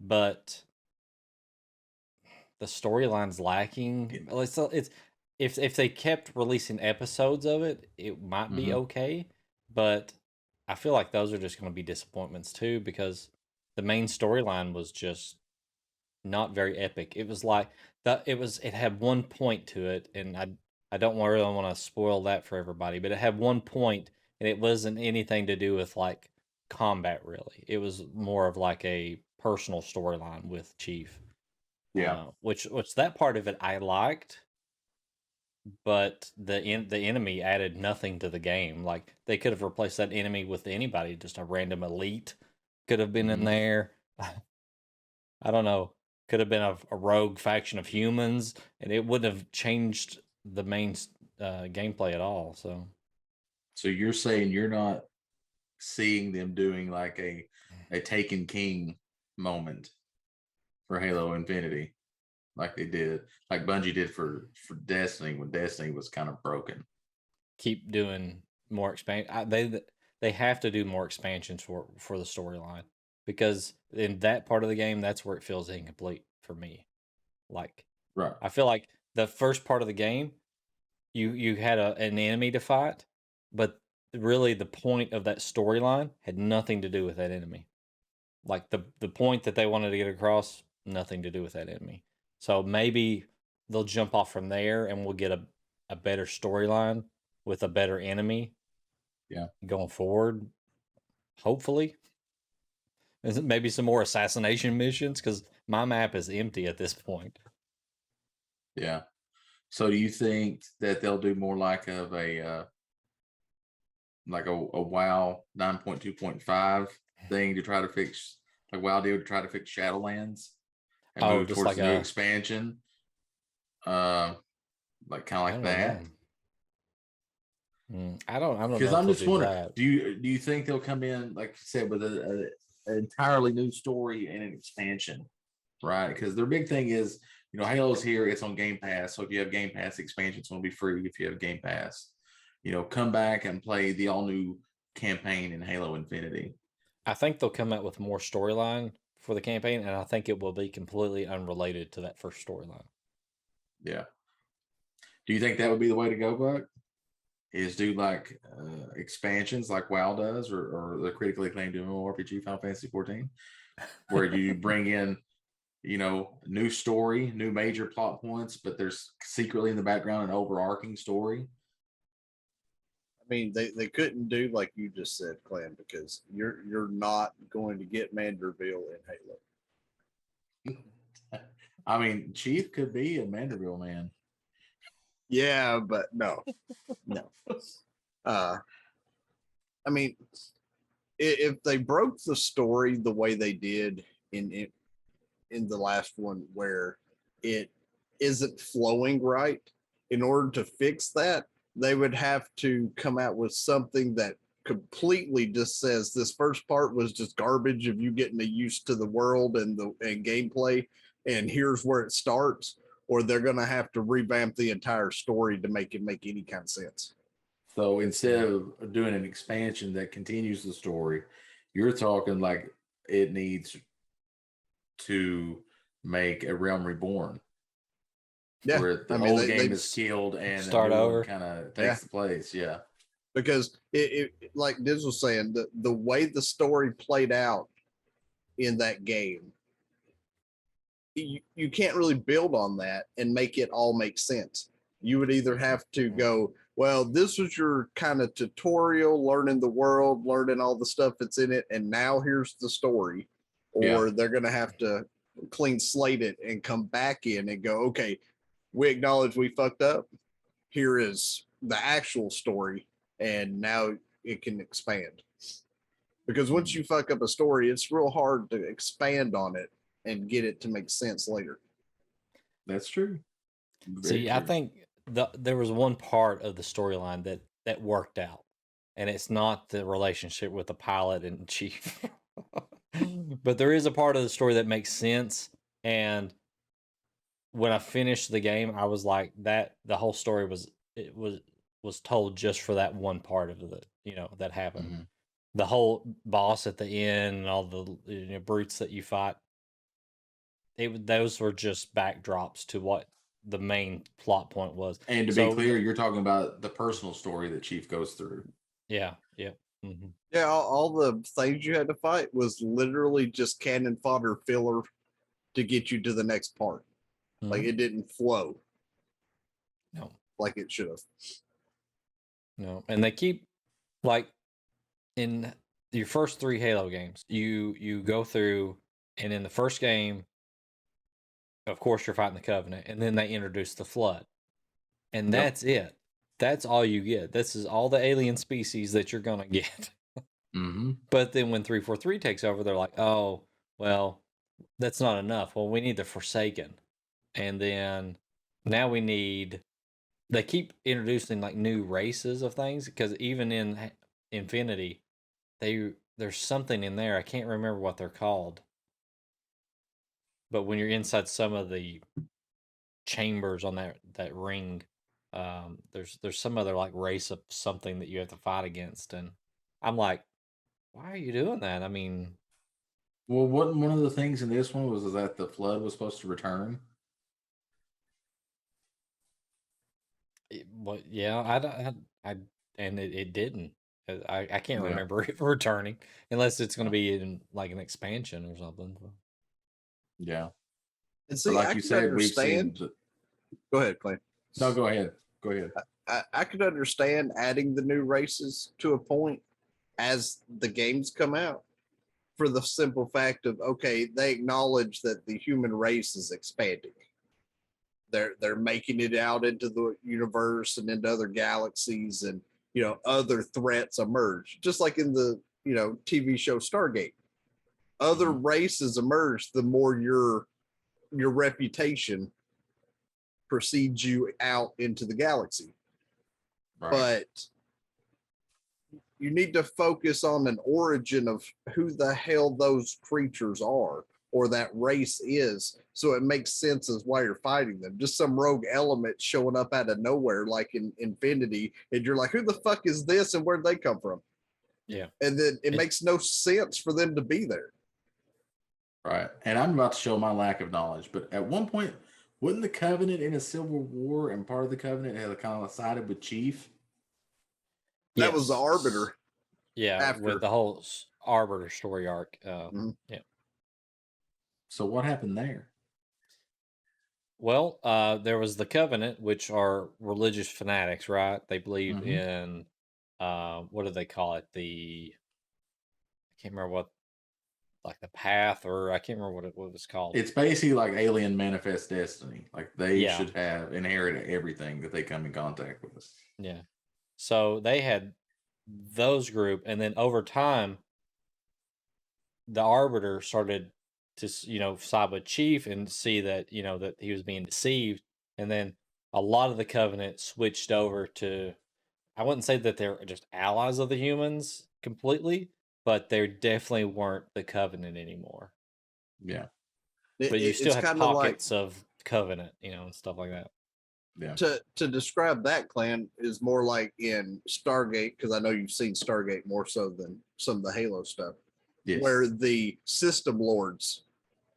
but the storyline's lacking. Yeah. It's it's if if they kept releasing episodes of it, it might be Mhm. okay. But I feel like those are just going to be disappointments too because the main storyline was just not very epic. It was like that. It was. It had one point to it, and I I don't really want to spoil that for everybody, but it had one point, and it wasn't anything to do with like combat. Really, it was more of like a personal storyline with Chief. uh, which which that part of it I liked, but the en- the enemy added nothing to the game. Like they could have replaced that enemy with anybody, just a random elite could have been in Mhm. there. [laughs] I don't know. Could have been a, a rogue faction of humans, and it wouldn't have changed the main uh, gameplay at all. So So you're saying you're not seeing them doing like a Mm. a Taken King moment for Halo Infinity, like they did, like Bungie did for for Destiny when Destiny was kind of broken. keep doing more expand. They they have to do more expansions for for the storyline because in that part of the game, that's where it feels incomplete for me. Like Right. I feel like the first part of the game, you you had a, an enemy to fight, but really the point of that storyline had nothing to do with that enemy. Like the the point that they wanted to get across, nothing to do with that enemy. So maybe they'll jump off from there, and we'll get a a better storyline with a better enemy. Yeah. Going forward, hopefully. Is it maybe some more assassination missions? Because my map is empty at this point. Yeah. So do you think that they'll do more like of a uh like a, a WoW 9.2.5 thing to try to fix like WoW did to try to fix Shadowlands and Oh, move just towards like the new a- expansion? Uh like kind of like that. know. Mm, I don't. I don't. Because I'm just do wondering, that. do you do you think they'll come in like you said with a, a entirely new story and an expansion, right? Because their big thing is, you know, Halo's here, it's on Game Pass. So if you have Game Pass, the expansion's going to be free if you have Game Pass. You know, come back and play the all new campaign in Halo Infinity. I think they'll come out with more storyline for the campaign, and I think it will be completely unrelated to that first storyline. Yeah. Do you think that would be the way to go, Buck? Is do like uh, expansions like WoW does, or, or the critically acclaimed MMORPG Final Fantasy 14, where you bring in, you know, new story, new major plot points, but there's secretly in the background an overarching story. I mean, they, they couldn't do like you just said, Clan, because you're you're not going to get Manderville in Halo. [laughs] I mean, Chief could be a Manderville man. Yeah, but no, no. Uh, I mean, if they broke the story the way they did in in, in the last one, where it isn't flowing right, in order to fix that, they would have to come out with something that completely just says this first part was just garbage of you getting used to the world and the and gameplay, and here's where it starts or they're going to have to revamp the entire story to make it make any kind of sense. So instead of doing an expansion that continues the story, you're talking like it needs to make a realm reborn. Yeah, where the I mean, old they- game they've is killed and Start over. kind of takes Yeah. the place. Yeah. because it, it like Diz was saying, the the way the story played out in that game, you, you can't really build on that and make it all make sense. You would either have to mm-hmm. go, well, this was your kind of tutorial, learning the world, learning all the stuff that's in it, and now here's the story, or Yeah. they're gonna have to clean slate it and come back in and go, okay, we acknowledge we fucked up. Here is the actual story, and now it can expand. Because once you fuck up a story, it's real hard to expand on it and get it to make sense later. That's true. Very See, I think the, there was one part of the storyline that that worked out, and it's not the relationship with the pilot and [laughs] chief, [laughs] but there is a part of the story that makes sense. And when I finished the game, I was like, that the whole story was it was was told just for that one part of the you know, that happened. Mhm. The whole boss at the end and all the you know, brutes that you fight, it those were just backdrops to what the main plot point was. And to So- be clear, you're talking about the personal story that Chief goes through. Yeah, yeah. hmm Yeah, all, all the things you had to fight was literally just cannon fodder filler to get you to the next part. Like it didn't flow No, like it should have. no. And they keep like in your first three Halo games, you you go through and in the first game, of course you're fighting the Covenant, and then they introduce the Flood. And Yep. that's it. That's all you get. This is all the alien species that you're gonna [laughs] get. Mm-hmm. But then when 343 takes over, they're like, oh, well, that's not enough. Well, we need the Forsaken. And then now we need, they keep introducing like new races of things because even in Infinity, they there's something in there. I can't remember what they're called. But when you're inside some of the chambers on that, that ring, um, there's there's some other like race of something that you have to fight against. And I'm like, why are you doing that? I mean, Well, what one of the things in this one was that the flood was supposed to return. It- What? Yeah, I, don't- I, I and it, it didn't. Uh, I, I can't Yeah. remember [laughs] it returning unless it's going to be in like an expansion or something. Yeah. And see, like I you could said, we've understand. seen. Go ahead, Clay. No, go ahead. Go ahead. I, I could understand adding the new races to a point as the games come out for the simple fact of okay, they acknowledge that the human race is expanding. They're they're making it out into the universe and into other galaxies and you know other threats emerge just like in the you know TV show Stargate. Other mm-hmm. races emerge the more your your reputation precedes you out into the galaxy. Right. but you need to focus on an origin of who the hell those creatures are or that race is so it makes sense as why you're fighting them. Just some rogue element showing up out of nowhere like in infinity and you're like who the fuck is this and where'd they come from? Yeah. and then it It- makes no sense for them to be there Right. And I'm about to show my lack of knowledge, but at one point, wouldn't the Covenant in a Civil War and part of the Covenant had kind of sided with Chief? that was the arbiter Yeah, after. with the whole Arbiter story arc. Uh, Mhm. So what happened there? Well, uh, there was the Covenant, which are religious fanatics, right? They believe Mhm. in uh, what do they call it? The I can't remember what, like the path, or I can't remember what it what it was called. It's basically like Alien Manifest Destiny. Like they Yeah. should have inherited everything that they come in contact with. Yeah. So they had those group, and then over time, the Arbiter started to, you know, side with Chief and see that, you know, that he was being deceived. And then a lot of the Covenant switched over to, I wouldn't say that they're just allies of the humans completely, but they definitely weren't the Covenant anymore. Yeah. It- But you it- still have kinda like- pockets of Covenant, you know, and stuff like that. Yeah. to to describe that clan is more like in Stargate because I know you've seen Stargate more so than some of the Halo stuff, Yes. where the system lords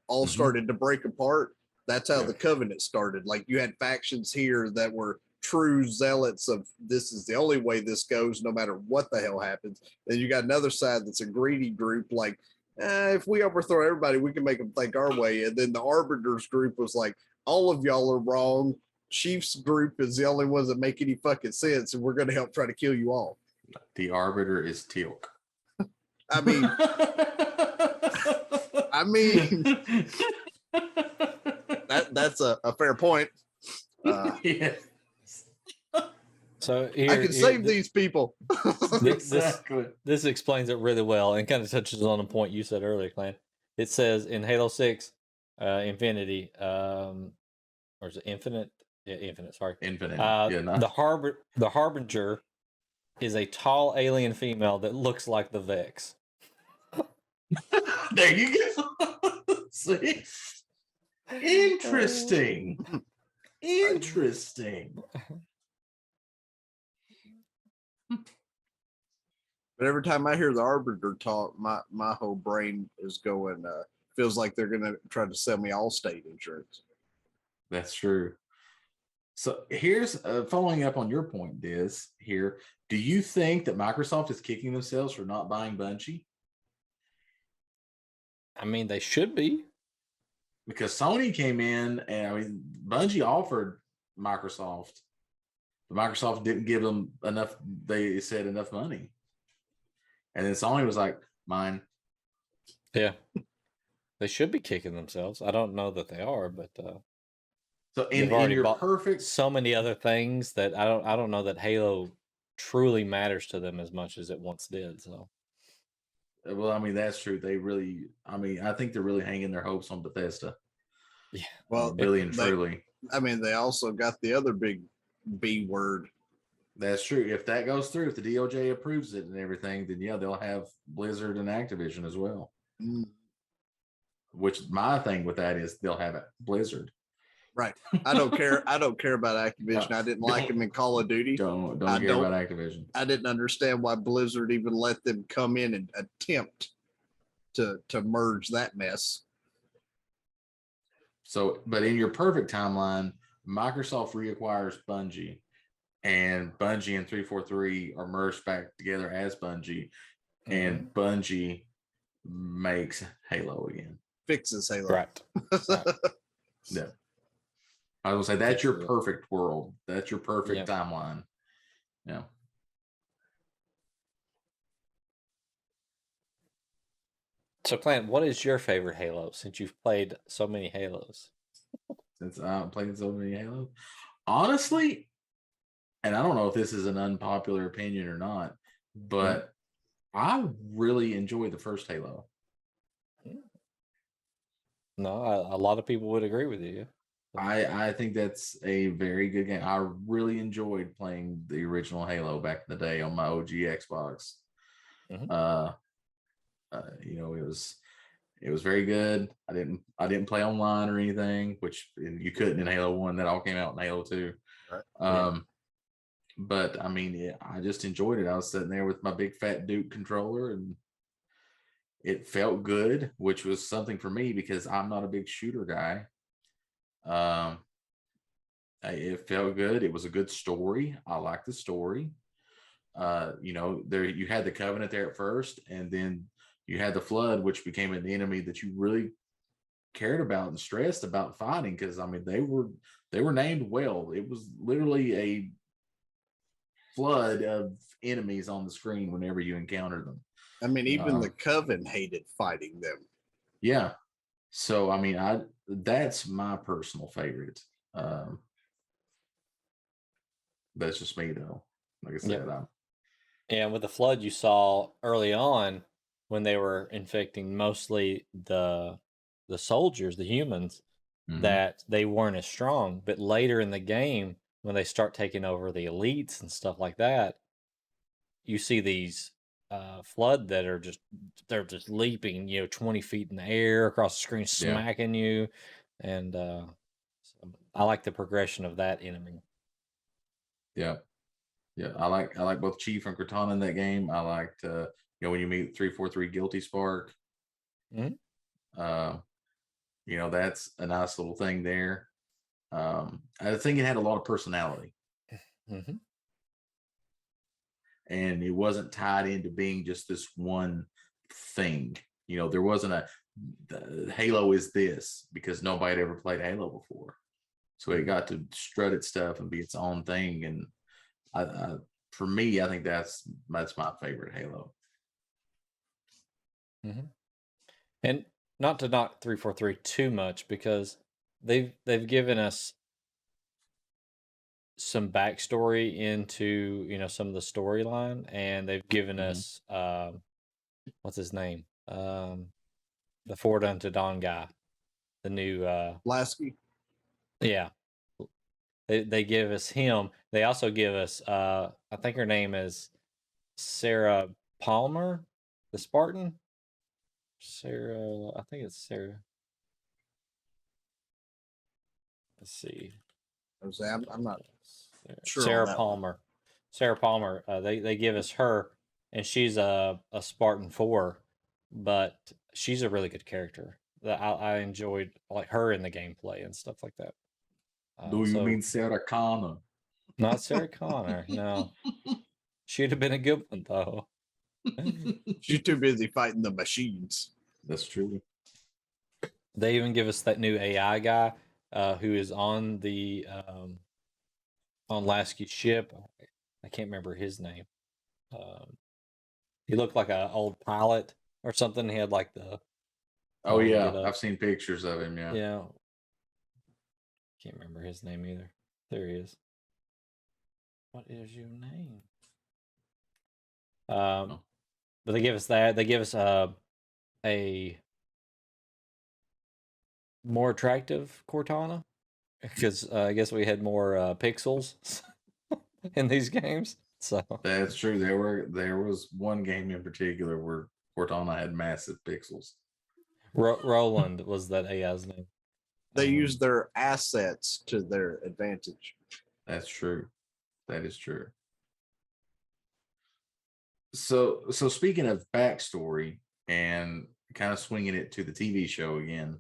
all Mhm. started to break apart. That's how Yeah. the Covenant started. Like you had factions here that were true zealots of this is the only way this goes, no matter what the hell happens. Then you got another side that's a greedy group, like eh, if we overthrow everybody, we can make them think our way. And then the Arbiters group was like, all of y'all are wrong. Chiefs group is the only ones that make any fucking sense, and we're going to help try to kill you all. the Arbiter is Teal'c. I mean, [laughs] I mean that that's a, a fair point. Uh, [laughs] yes. So here, I can here- save th- these people. [laughs] This- this- exactly. this explains it really well and kind of touches on a point you said earlier, Clan. It says in Halo 6, uh, Infinity, um, or is it Infinite? Yeah, Infinite, sorry. Infinite. Uh, yeah, not the harbor, the Harbinger is a tall alien female that looks like the Vex. [laughs] there you go. [laughs] See? Interesting. Interesting. But every time I hear the Arbiter talk, my my whole brain is going. Uh, feels like they're going to try to sell me Allstate insurance. That's true. So here's uh, following up on your point, Diz. Here, do you think that Microsoft is kicking themselves for not buying Bungie? I mean, they should be. Because Sony came in and I mean Bungie offered Microsoft, but Microsoft didn't give them enough. They said enough money, and then Sony was like, "Mine." Yeah. they should be kicking themselves. I don't know that they are, but uh, So in, They've in your perfect so many other things that I don't I don't know that Halo truly matters to them as much as it once did. So Uh, Well, I mean, that's true. They really, I mean, I think they're really hanging their hopes on Bethesda. Yeah. Well, really and they- truly. I mean, they also got the other big B word. That's true. If that goes through, if the DOJ approves it and everything, then yeah, they'll have Blizzard and Activision as well. Mm, Which my thing with that is they'll have it Blizzard. Right. I don't care. I don't care about [laughs] Activision. I didn't like them in Call of Duty. Don't don't I care don't- about Activision. I didn't understand why Blizzard even let them come in and attempt to to merge that mess. So, but in your perfect timeline, Microsoft reacquires Bungie. And Bungie and 343 are merged back together as Bungie, and Mm-hmm. Bungie makes Halo again. Fixes Halo. Right. [laughs] Yeah. I was gonna say that's your perfect world. That's your perfect Yep. timeline. Yeah. So, Clint, what is your favorite Halo since you've played so many Halos? Since I'm playing so many Halo. Honestly, and I don't know if this is an unpopular opinion or not, but I really enjoy the first Halo. No, I, a lot of people would agree with you. I I think that's a very good game. I really enjoyed playing the original Halo back in the day on my OG Xbox. Mhm. Uh, uh, you know, it was it was very good. I didn't I didn't play online or anything, which you couldn't in Halo One. That all came out in Halo Two. Right. Yeah. But I mean, yeah, I just enjoyed it. I was sitting there with my big fat Duke controller and it felt good, which was something for me because I'm not a big shooter guy. Um, it felt good. It was a good story. I like the story. Uh, you know, there you had the covenant there at first, and then you had the flood, which became an enemy that you really cared about and stressed about fighting because I mean they were they were named well. It was literally a flood of enemies on the screen whenever you encounter them. I mean, even Uh, the Coven hated fighting them. Yeah. So I mean, I that's my personal favorite. Um that's just me though. Like I said, Yep. I'm And with the flood, you saw early on when they were infecting mostly the the soldiers, the humans, mhm. that they weren't as strong. But later in the game, when they start taking over the elites and stuff like that, you see these uh, flood that are just they're just leaping, you know, twenty feet in the air across the screen, Yeah. smacking you. And uh, so I like the progression of that enemy. yeah. Yeah. I like I like both Chief and Cortana in that game. I liked uh you know when you meet 343 Guilty Spark. Mhm. Uh you know, that's a nice little thing there. Um I think it had a lot of personality. hmm and it wasn't tied into being just this one thing. You know, there wasn't a the, Halo is this because nobody had ever played Halo before, so it got to strut its stuff and be its own thing. And I, I for me, I think that's that's my favorite Halo. And not to knock 343 too much because they've they've given us some backstory into you know some of the storyline and they've given Mhm. us um what's his name um the Forward Unto Dawn guy the new uh Lasky. yeah they they give us him they also give us uh I think her name is Sarah Palmer the Spartan Sarah I think it's Sarah let's see Jose, I'm, I'm not Sarah, sure on Sarah that one. Palmer. Sarah Palmer. Uh, they they give us her, and she's a a Spartan four, but she's a really good character. That I, I enjoyed like her in the gameplay and stuff like that. Uh, Do you so- mean Sarah Connor? not Sarah [laughs] Connor? No, she'd have been a good one though. [laughs] She's too busy fighting the machines. That's true. They even give us that new AI guy uh, who is on the um, on Lasky's ship. I can't remember his name. Um, he looked like a old pilot or something. He had like the Oh Oh, yeah. I've seen pictures of him. Yeah. yeah. Can't remember his name either. There he is. What is your name? Um, Oh. but they give us that. They give us a a more attractive Cortana because uh, I guess we had more uh, pixels [laughs] in these games. So That's true. There were there was one game in particular where Cortana had massive pixels. Ro- Roland was that AI's name. They Um, use their assets to their advantage. That's true. That is true. So so speaking of backstory and kind of swinging it to the TV show again.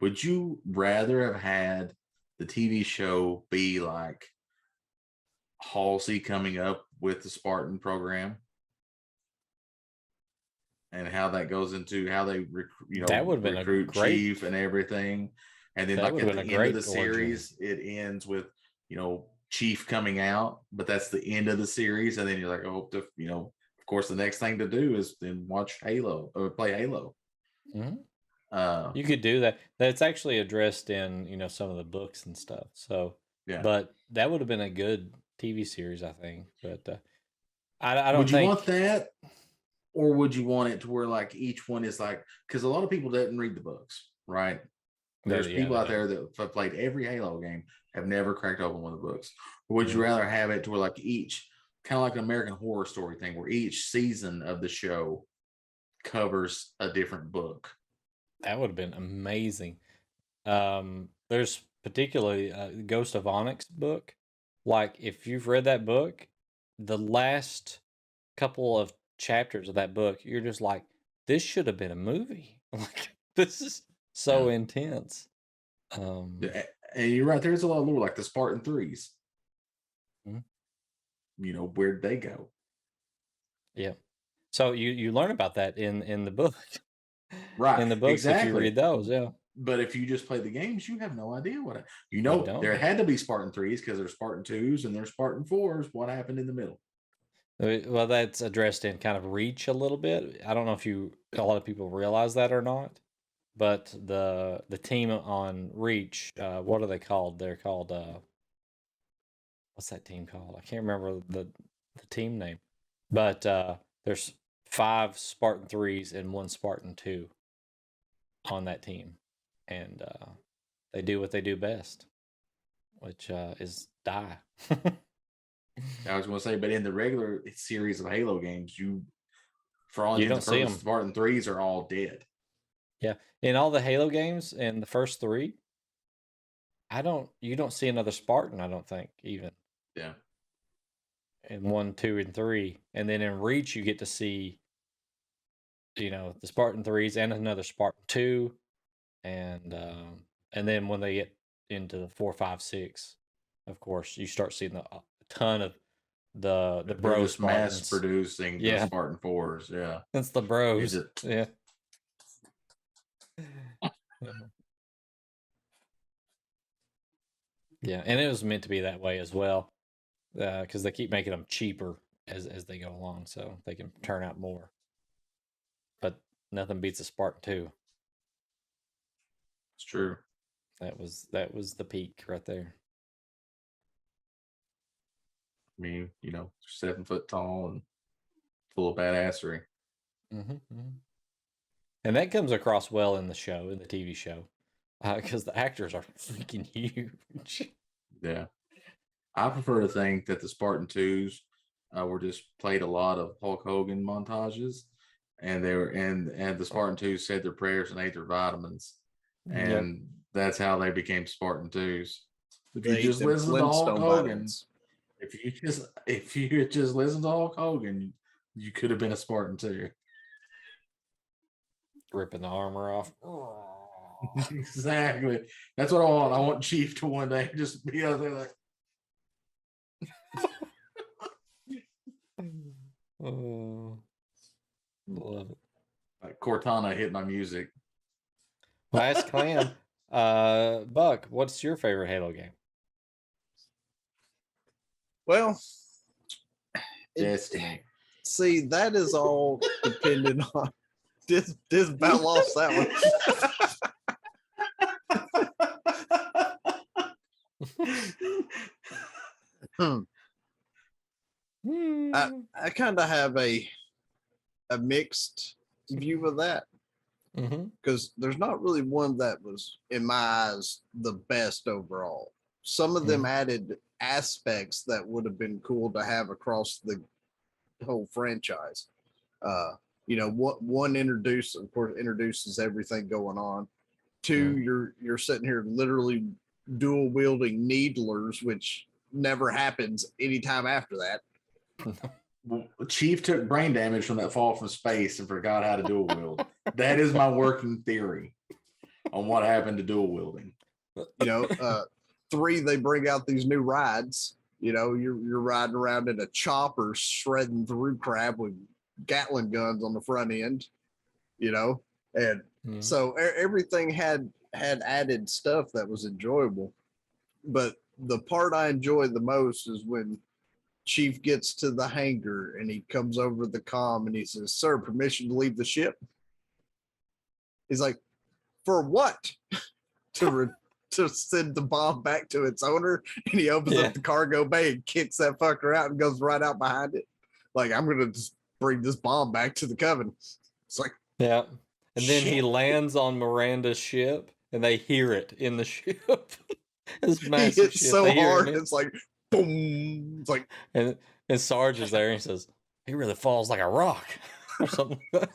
Would you rather have had the TV show be like Halsey coming up with the Spartan program and how that goes into how they rec- you know That would've been a recruit great- chief and everything. And then like at the end of the origin. series, it ends with you know Chief coming out, but that's the end of the series, and then you're like, oh, you know, of course, the next thing to do is then watch Halo or play Halo. Mhm. Uh, You could do that. That's actually addressed in you know some of the books and stuff. So, yeah. but that would have been a good TV series, I think. But uh, I, I don't would you think. want that, or would you want it to where like each one is like? Because a lot of people didn't read the books, right? There's Yeah, people they out there that have played every Halo game have never cracked open one of the books. Or would you rather have it to where like each kind of like an American Horror Story thing, where each season of the show covers a different book? That would have been amazing. Um, there's particularly uh, Ghost of Onyx book. Like, if you've read that book, the last couple of chapters of that book, you're just like, this should have been a movie. [laughs] Like, this is so intense. Um, Yeah, And you're right. There's a lot of lore, like the Spartan 3s Mhm. You know, where'd they go? yeah. So you you learn about that in in the book. Right. In the books, if exactly. you read those, yeah. But if you just play the games, you have no idea what it- you know. There had to be Spartan threes because there's Spartan twos and there's Spartan fours. What happened in the middle? Well, that's addressed in kind of Reach a little bit. I don't know if you a lot of people realize that or not, but the the team on Reach, uh, what are they called? They're called uh, what's that team called? I can't remember the the team name, but uh, there's five Spartan threes and one Spartan two on that team, and uh, they do what they do best, which uh, is die. [laughs] I was going to say, but in the regular series of Halo games, you for all You don't see purposes, 'em. Spartan threes are all dead. Yeah, in all the Halo games in the first three, I don't you don't see another Spartan, I don't think, even Yeah. In one, two, and three. And then in Reach you get to see you know, the Spartan threes and another Spartan two. And um and then when they get into the four, five, six, of course, you start seeing the, a ton of the the They're bro just mass producing Yeah. the Spartan fours. Yeah. It's the bros. Yeah. [laughs] yeah, and it was meant to be that way as well, Uh, because they keep making them cheaper as as they go along, so they can turn out more. But nothing beats a Spartan two. It's true. That was that was the peak right there. I mean, you know, seven foot tall and full of badassery. hmm And that comes across well in the show, in the TV show, uh, because the actors are [laughs] freaking huge. Yeah. I prefer to think that the Spartan twos uh, were just played a lot of Hulk Hogan montages, and they were and and the Spartan twos said their prayers and ate their vitamins, Yep. and that's how they became Spartan twos. If you just listen to Hulk Hogan, if you just if you had just listened to Hulk Hogan, you could have been a Spartan too. ripping the armor off. [laughs] exactly. That's what I want. I want Chief to one day just be out there like, oh, love it. like Cortana hit my music. Last [laughs] clan, uh, Buck. What's your favorite Halo game? Well, it- Destiny. see, that is all dependent [laughs] on. This this about lost that one. [laughs] Hmm. I, I kind of have a a mixed view of that hmm because there's not really one that was, in my eyes, the best overall. Some of them added aspects that would have been cool to have across the whole franchise. Uh, you know, what one introduce, of course, introduces everything going on. Two, you're you're sitting here literally dual wielding needlers, which never happens anytime after that. Well, [laughs] Chief took brain damage from that fall from space and forgot how to dual wield. that is my working theory on what happened to dual wielding. you know uh three they bring out these new rides You know, you're you're riding around in a chopper shredding through crap with Gatling guns on the front end. You know, and Mhm. so everything had had added stuff that was enjoyable. But the part I enjoy the most is when Chief gets to the hangar and he comes over the comm and he says, "Sir, permission to leave the ship." He's like, "For what?" [laughs] to re- to send the bomb back to its owner, and he opens Yeah. up the cargo bay and kicks that fucker out and goes right out behind it. Like, I'm gonna just bring this bomb back to the coven. It's like, Yeah. And then he lands on Miranda's ship and they hear it in the [laughs] ship. it's he hits shit. so hard, it. it's like boom. It's like And and Sarge is there and he says, He really falls like a rock. [laughs] or something like that.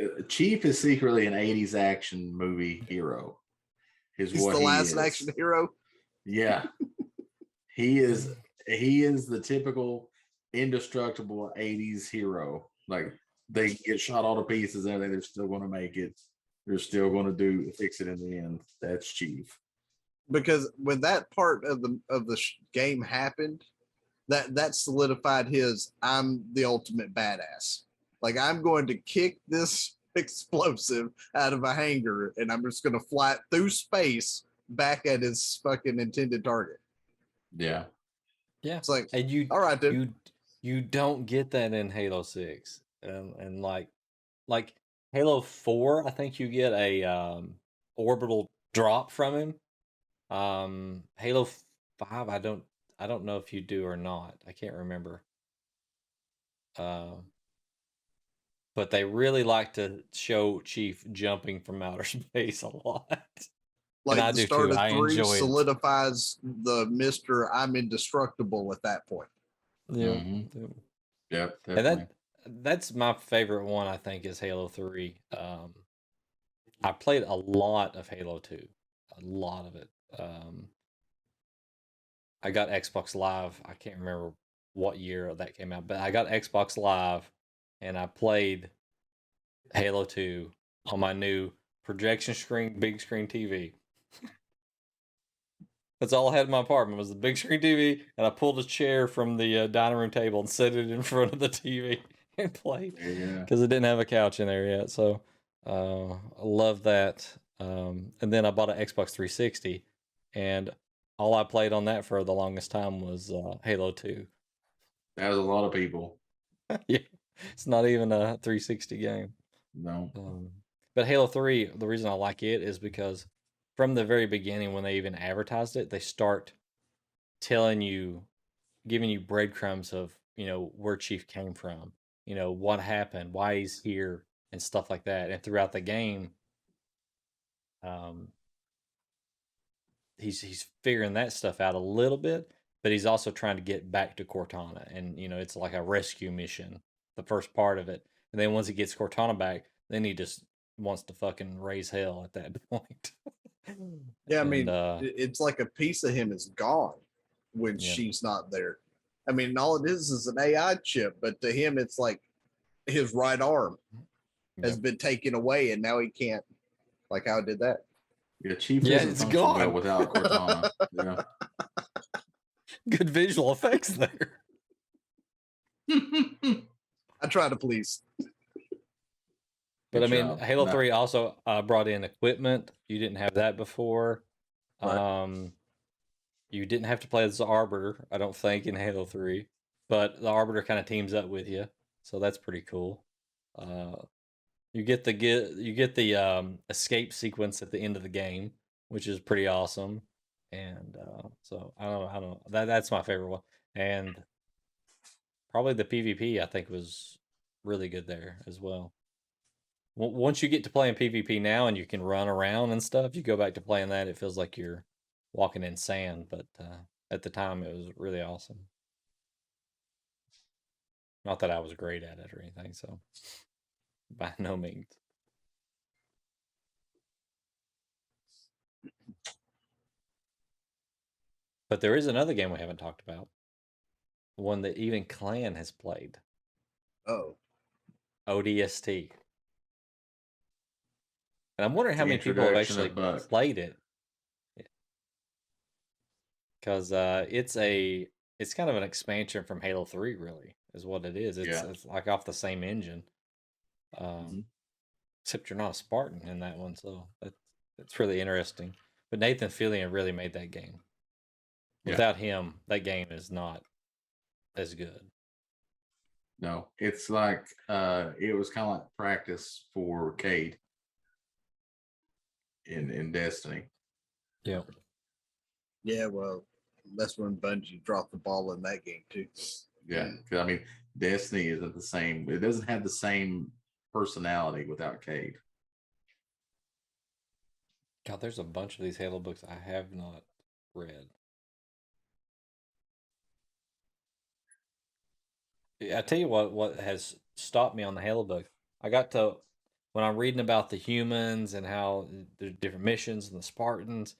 Uh, Chief is secretly an 80s action movie hero. Is he's what the he last is. action hero. Yeah. [laughs] he is he is the typical indestructible 80s hero. Like they get shot all to pieces and everything, they're still gonna make it. They're still gonna do fix it in the end. That's Chief. Because when that part of the of the sh- game happened, that that solidified his I'm the ultimate badass. Like I'm going to kick this [laughs] explosive out of a hangar and I'm just going to fly it through space back at his fucking intended target. Yeah. Yeah. It's like, And you all right, dude. you you don't get that in Halo 6. And and like like Halo 4, I think you get a um orbital drop from him. Um Halo 5, I don't I don't know if you do or not. I can't remember. Um but they really like to show Chief jumping from outer [laughs] space a lot. like I the do start too. of I three enjoy it. solidifies the Mister I'm indestructible at that point. Yeah. Mhm. yeah. Yep. And that that's my favorite one. I think is Halo Three. Um, I played a lot of Halo Two, a lot of it. Um, I got Xbox Live. I can't remember what year that came out, but I got Xbox Live, and I played Halo Two on my new projection screen, big screen TV. That's all I had in my apartment was the big screen TV, and I pulled a chair from the uh, dining room table and set it in [laughs] front of the TV and played because it didn't have a couch in there yet. So uh, I love that. Um, and then I bought an Xbox 360, and all I played on that for the longest time was uh, Halo 2. That was a lot of people. [laughs] yeah, it's not even a 360 game. No. Um, but Halo 3, the reason I like it is because from the very beginning, when they even advertised it, they start telling you, giving you breadcrumbs of, you know, where Chief came from, you know, what happened, why he's here, and stuff like that. And throughout the game, um, he's he's figuring that stuff out a little bit, but he's also trying to get back to Cortana, and you know, it's like a rescue mission, the first part of it. And then once he gets Cortana back, then he just wants to fucking raise hell at that [laughs] point. Yeah, I mean, uh, it's like a piece of him is gone when Yeah. she's not there. I mean, all it is is an AI chip, but to him, it's like his right arm has been taken away, and now he can't. Like how did that. Yeah, Chief Yeah, doesn't it's function well gone. without Cortana. yeah. [laughs] good visual effects there. [laughs] I try to please. But Good I mean, job. Halo No. 3 also uh, brought in equipment. You didn't have that before. Right. Um, you didn't have to play as the Arbiter, I don't think, in Halo 3. But the Arbiter kind of teams up with you, so that's pretty cool. Uh, you get the get you get the um, escape sequence at the end of the game, which is pretty awesome. And uh, so I don't know, I don't. That that's my favorite one. And probably the PvP I think was really good there as well. W- Once you get to playing PvP now and you can run around and stuff, you go back to playing that, it feels like you're walking in sand. But uh, at the time, it was really awesome. Not that I was great at it or anything, so [laughs] by no means. But there is another game we haven't talked about. One that even Clan has played. Oh, ODST. And I'm wondering how The many people have actually played it. because uh, it's a it's kind of an expansion from Halo Three, really, is what it is. It's Yeah. it's like off the same engine, um, Mhm. except you're not a Spartan in that one, so that's that's really interesting. But Nathan Fillion really made that game. Yeah. Without him, that game is not as good. No, it's like uh it was kind of like practice for Cayde in in Destiny. Yeah. Yeah, well, that's when Bungie dropped the ball in that game too. Yeah, 'cause, I mean Destiny isn't the same. It doesn't have the same personality without Cayde. God, there's a bunch of these Halo books I have not read. I tell you what, what has stopped me on the Halo book. I got to when I'm reading about the humans and how there's different missions and the Spartans.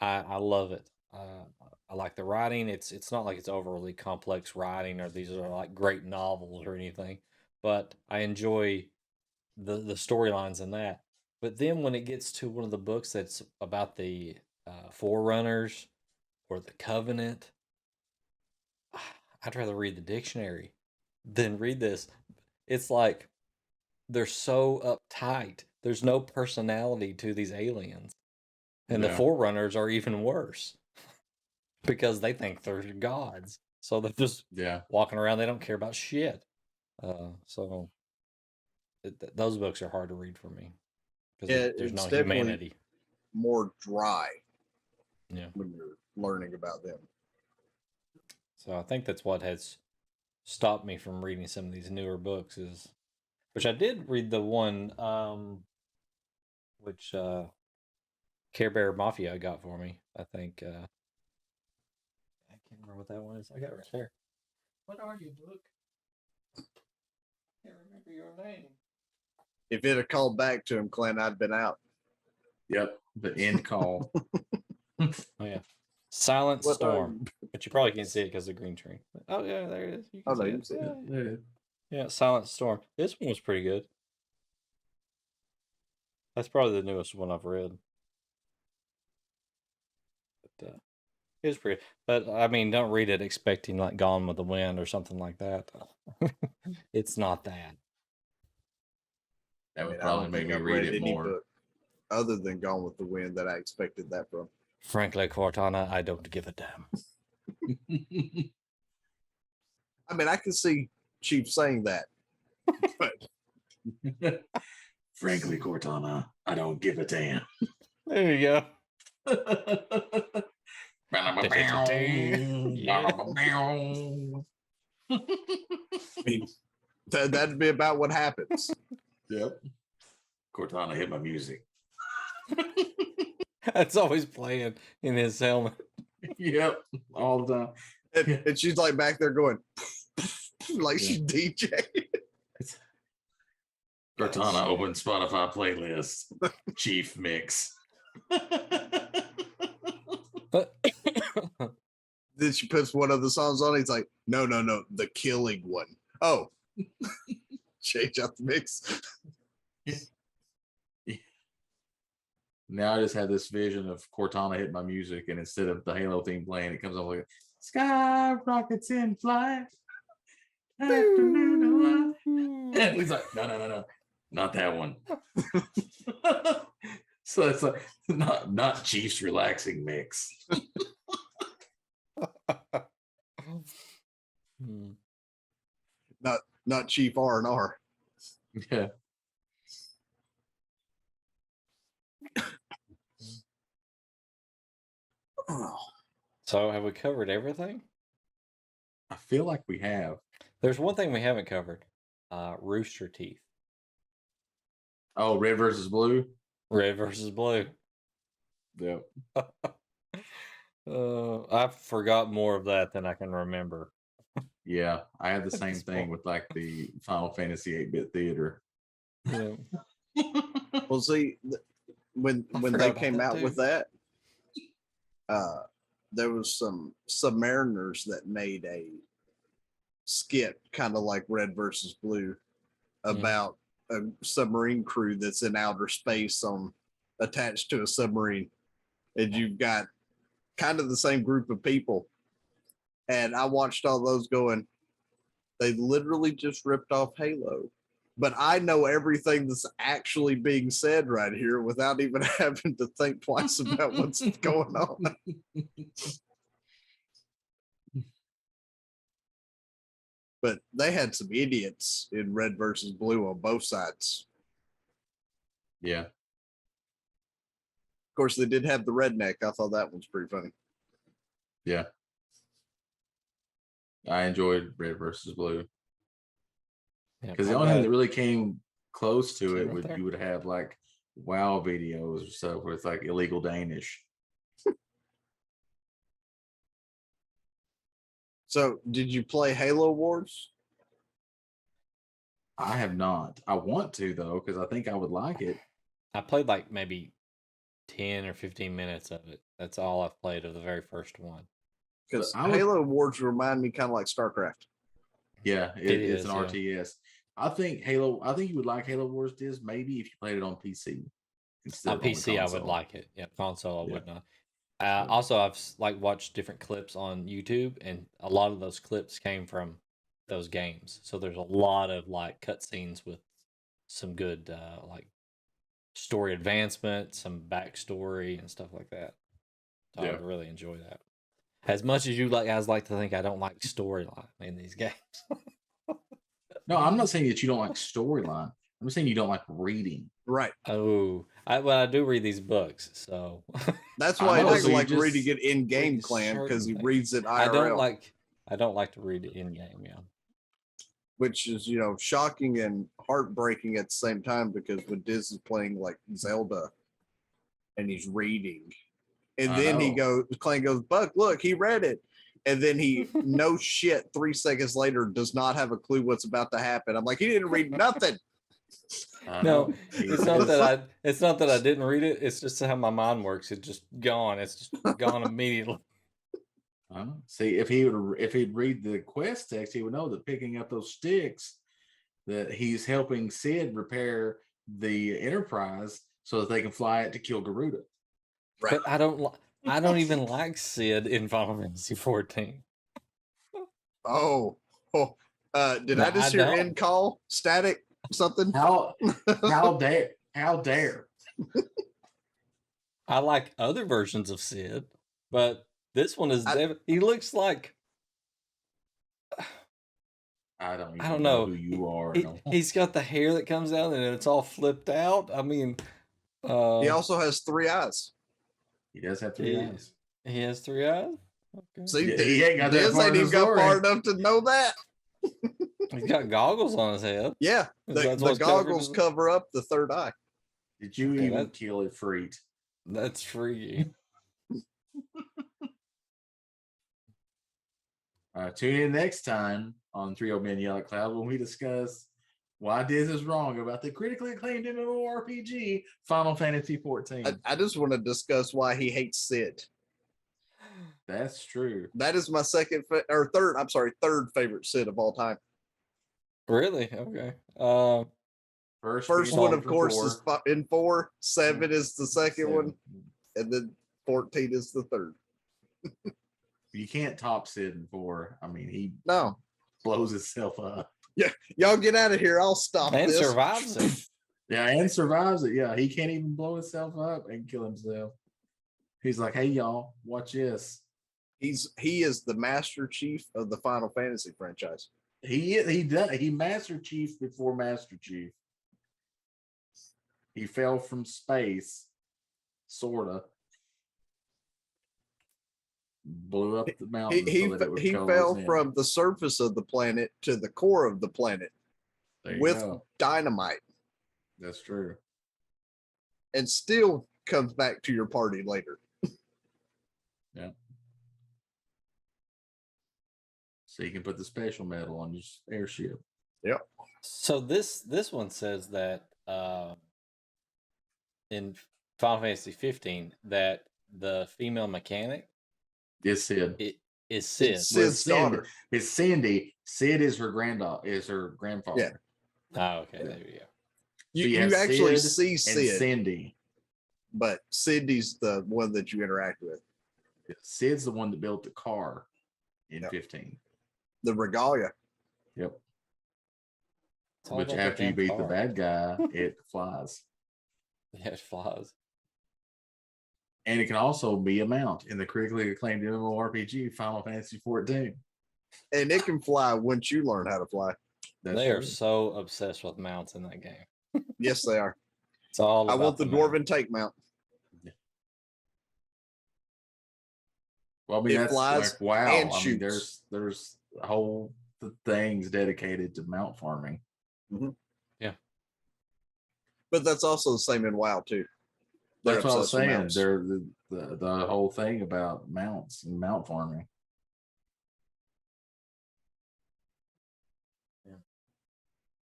I I love it. Uh, I like the writing. It's it's not like it's overly complex writing or these are like great novels or anything, but I enjoy the the storylines in that. But then when it gets to one of the books that's about the uh, Forerunners or the Covenant, I'd rather read the dictionary than read this. It's like they're so uptight. There's no personality to these aliens. And the Forerunners are even worse [laughs] because they think they're gods. So they're just Yeah, walking around. They don't care about shit. Uh, so th- th- those books are hard to read for me because Yeah, there's no humanity. More dry Yeah. when you're learning about them. So I think that's what has stopped me from reading some of these newer books is which I did read the one um which uh Care Bear Mafia got for me. I think uh I can't remember what that one is. I got it right there. What are you, book? Can't remember your name. If it had called back to him, Clint, I'd been out. yep. The end call. [laughs] Oh yeah. Silent What, Storm. But you probably can't see it because of the green tree. Oh yeah, there it is. You Oh, can no, see you it. can see it. Yeah, Yeah. Yeah, Silent Storm. This one was pretty good. That's probably the newest one I've read. But uh, it was pretty. But I mean, don't read it expecting like Gone with the Wind or something like that. [laughs] it's not that. That I would mean, I probably make think me I've read read it any more. book other than Gone with the Wind that I expected that from. Frankly, Cortana, I don't give a damn. [laughs] I mean, I can see Chief saying that, [laughs] but Frankly, Cortana, I don't give a damn. There you go. [laughs] I mean, that, that'd be about what happens. Yep. Cortana hit my music. [laughs] That's always playing in his helmet. [laughs] Yep. All the time. And, and she's like back there going, [laughs] like Yeah. she's DJ. Cortana open Spotify playlist. Chief mix. Then she puts one of the songs on. He's like, no, no, no, the killing one. Oh, change out the mix. Now I just had this vision of Cortana hitting my music, and instead of the Halo theme playing, it comes on like Sky rockets in flight. Afternoon light." And he's like, no, no, no, no, not that one. [laughs] so it's like not not Chiefs relaxing mix. [laughs] Hmm. Not Chief R and R. [laughs] Yeah. So have we covered everything? I feel like we have. There's one thing we haven't covered. Uh, Rooster Teeth. Oh, red versus blue. Red versus blue. Yep. [laughs] Uh, I forgot more of that than I can remember. Yeah, I had the same this thing point. with like the Final Fantasy 8-bit theater. Yeah. [laughs] Well, see, th- when I when forgot they about came that out too. with that, uh, there was some Submariners that made a skit, kind of like Red versus Blue, Mm. about a submarine crew that's in outer space on attached to a submarine, and you've got kind of the same group of people. And I watched all those going, they literally just ripped off Halo. But I know everything that's actually being said right here without even [laughs] having to think twice about what's going on. But they had some idiots in red versus blue on both sides. Yeah. Of course, they did have the redneck. I thought that was pretty funny. Yeah. I enjoyed red versus blue Yeah, because the only thing that really came close to See it right would there? you would have like wow videos or stuff where it's like illegal Danish. So, did you play Halo Wars? I have not. I want to though because I think I would like it. I played like maybe 10 or 15 minutes of it. That's all I've played of the very first one. Because I would- Halo Wars remind me kind of like StarCraft. Yeah, it, It it's is, an yeah. RTS. I think Halo. I think you would like Halo Wars. Diz maybe if you played it on PC. instead On PC, I would like it. Yeah, console, I Yeah. would not. Uh, also, I've like watched different clips on YouTube, and a lot of those clips came from those games. So there's a lot of like cutscenes with some good uh, like story advancement, some backstory, and stuff like that. So I would really enjoy that. As much as you like guys like to think I don't like storyline in these [laughs] games. No, I'm not saying that you don't like storyline. I'm saying you don't like reading. Right. oh, I well I do read these books, so That's [laughs] why he know, doesn't like just reading it in game clan because he reads it IRL, I don't like I don't like to read it in game. Yeah. which is you know shocking and heartbreaking at the same time because when Diz is playing like Zelda and he's reading, and I then he goes, Clan goes, Buck, look, he read it. And then he, [laughs] no shit, three seconds later, does not have a clue what's about to happen. I'm like, he didn't read nothing. I No. It's not that I it's not that I didn't read it. It's just how my mind works. It's just gone. It's just gone immediately. [laughs] I know. See, if he would, if he'd read the quest text, he would know that picking up those sticks, that he's helping Cid repair the Enterprise so that they can fly it to kill Garuda. Right. But I don't li- I don't [laughs] even like Cid in Final Fantasy 14. Oh, oh. Uh, did No, I just I hear don't. end call static something? How how [laughs] dare how dare? I like other versions of Cid, but this one is I- dev- he looks like I don't. Even I don't know. who you are. He, he's got the hair that comes out and it's all flipped out. I mean, uh, He also has three eyes. He does have three Yeah. eyes. he has three eyes. Okay. See, Yeah, he ain't got that Diz far ain't in even got story. far enough to know that. [laughs] He's got goggles on his head. Yeah, the, the goggles cover up the third eye. Did you Okay, even that- kill a freak? That's freaky. [laughs] Uh, tune in next time on Three Old Men Yell at Cloud when we discuss why Diz is wrong about the critically acclaimed MMORPG Final Fantasy 14. I, I just want to discuss why he hates Cid. That's true. That is my second fa- or third. I'm sorry, third favorite Cid of all time. Really? Okay. Uh, First, First one, of course, four. is fi- in four. Seven is the second Seven. one, and then fourteen is the third. You can't top Cid in four. I mean, he No, blows himself up. Y'all get out of here. I'll stop and this. survives it. [laughs] Yeah, and survives it. Yeah, he can't even blow himself up and kill himself. He's like, hey, y'all, watch this. He's he is the Master Chief of the Final Fantasy franchise. He he done he Master Chief before Master Chief. He fell from space, sorta. Blew up the He mountain. he, so that it fe- would he fell from the surface of the planet to the core of the planet with go. dynamite, That's true. and still comes back to your party later. [laughs] Yeah. So you can put the special medal on your s- airship. So this this one says that uh, in Final Fantasy 15 that the female mechanic It's Cid. it is Cid. It's Well, Cid's Cindy. daughter. It's Cindy. Cid is her granddaughter. Is her grandfather. Ah, yeah. Oh, okay, there you go. You, So you you actually Cid see And Cid, Cindy. but Cindy's the one that you interact with. Cid's the one that built the car in Yep. 15. The regalia. Yep. It's Which after you damn beat the bad guy, [laughs] it flies. Yeah, it flies. And it can also be a mount in the critically acclaimed MMORPG Final Fantasy 14. And it can fly once you learn how to fly. That's they are so obsessed with mounts in that game. [laughs] Yes, they are. It's all. I want the mount. dwarven take mount. Well, I mean, It that's flies like, wow. and I mean, shoots. there's there's whole th- things dedicated to mount farming. Mm-hmm. Yeah. But that's also the same in WoW too. They're That's what I was saying. They're the, the the whole thing about mounts and mount farming.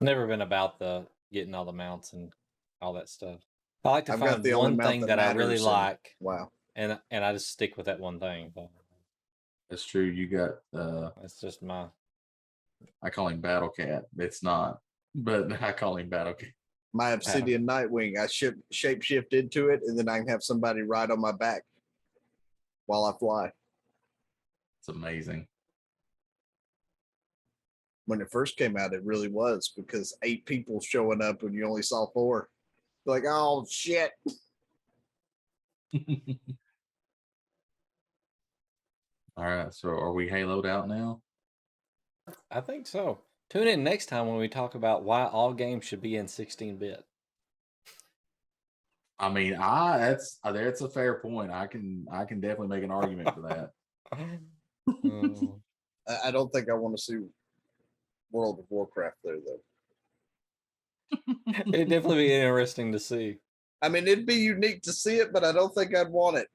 Never been about the getting all the mounts and all that stuff. I like to I've find the one mount thing that that, I really matters and- like, Wow. and and I just stick with that one thing. But That's true. You got uh it's just my. I call him Battle Cat. It's not, but [laughs] I call him Battle Cat. My obsidian nightwing, I ship shape shift into it, and then I can have somebody ride on my back while I fly. It's amazing. When it first came out, it really was because eight people showing up and you only saw four. Like, oh shit. [laughs] All right. So are we haloed out now? I think so. Tune in next time when we talk about why all games should be in 16 bit. I mean, I that's uh, that's a fair point. I can I can definitely make an argument for that. Mm. [laughs] [laughs] I, I don't think I want to see World of Warcraft there though. It'd definitely be interesting to see. I mean, it'd be unique to see it, but I don't think I'd want it.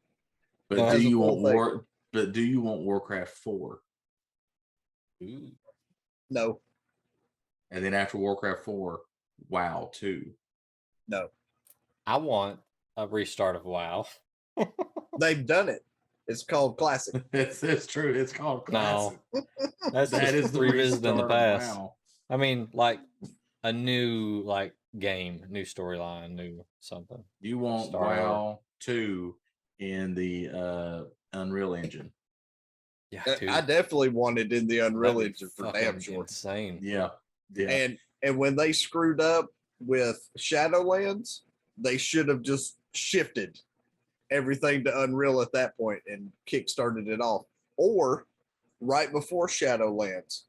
But Well, do you want thing. war? But do you want Warcraft four? No, And then after Warcraft four, WoW two. no. I want a restart of WoW. [laughs] They've done it. It's called classic. [laughs] It's it's true. It's called No, classic. [laughs] That's That just is the revisiting the past. WoW. I mean, like a new like game, new storyline, new something. You want Star Wars. WoW two in the uh Unreal Engine. Yeah, I- dude, I definitely wanted in the Unreal Engine for damn sure. Insane. Yeah. Yeah. And and when they screwed up with Shadowlands, they should have just shifted everything to Unreal at that point and kickstarted it off. Or right before Shadowlands,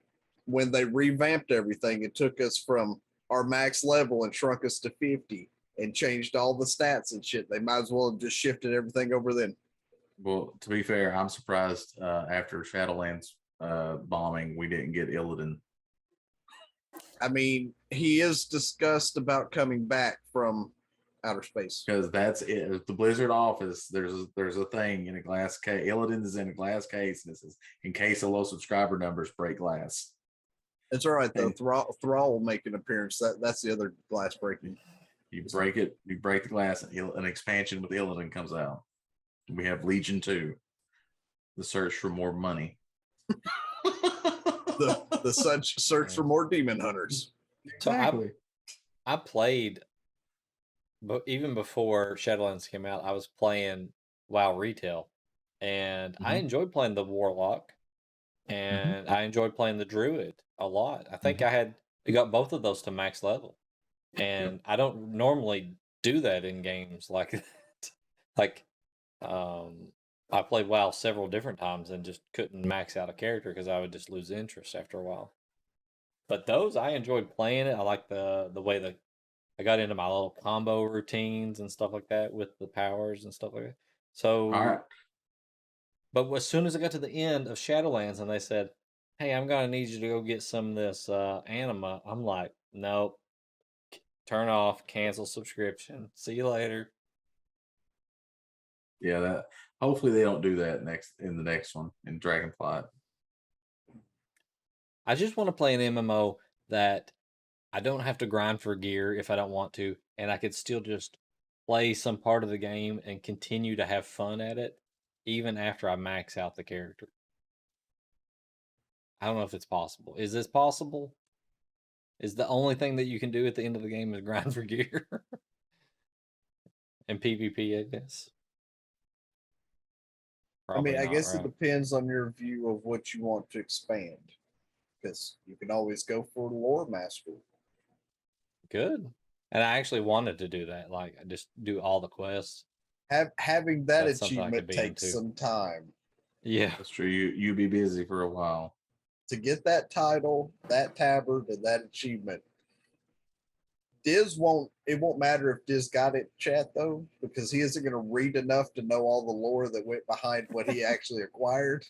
when they revamped everything, it took us from our max level and shrunk us to 50 and changed all the stats and shit. They might as well have just shifted everything over then. well, to be fair, I'm surprised uh after Shadowlands uh bombing, we didn't get Illidan. I mean, he is discussed about coming back from outer space. because that's it. At The Blizzard office, there's a, there's a thing in a glass case. Illidan is in a glass case, and it says, "In case of low subscriber numbers, break glass." It's all right though. And- Thrall, Thrall will make an appearance. That that's the other glass breaking. You break it, you break the glass, and Il- an expansion with Illidan comes out. We have Legion Two, the search for more money. [laughs] The the such search for more demon hunters. So I, I played, but even before Shadowlands came out, I was playing WoW retail, and I Mhm. enjoyed playing the Warlock, and I enjoyed playing the Druid a lot. I think I had I got both of those to max level, and I don't normally do that in games like [laughs] that. like, um, I played WoW several different times and just couldn't max out a character because I would just lose interest after a while. But those I enjoyed playing it. I like the the way that I got into my little combo routines and stuff like that with the powers and stuff like that. So, right, but as soon as I got to the end of Shadowlands and they said, "Hey, I'm gonna need you to go get some of this uh, anima," I'm like, "Nope, turn off, cancel subscription. See you later." yeah. That hopefully they don't do that next in the next one in Dragonflight. I just want to play an MMO that I don't have to grind for gear if I don't want to, and I could still just play some part of the game and continue to have fun at it, even after I max out the character. I don't know if it's possible. Is this possible? Is the only thing that you can do at the end of the game is [laughs] grind for gear? and PvP, I guess. I mean, I not, guess right? it depends on your view of what you want to expand. Because you can always go for the lore master. Good. And I actually wanted to do that, like just do all the quests. Have having that That's something I could achievement be takes into. some time. Yeah. That's true. You you be busy for a while. To get that title, that tabard, and that achievement. Diz won't it won't matter if Diz got it chat though, because he isn't gonna read enough to know all the lore that went behind what he [laughs] actually acquired.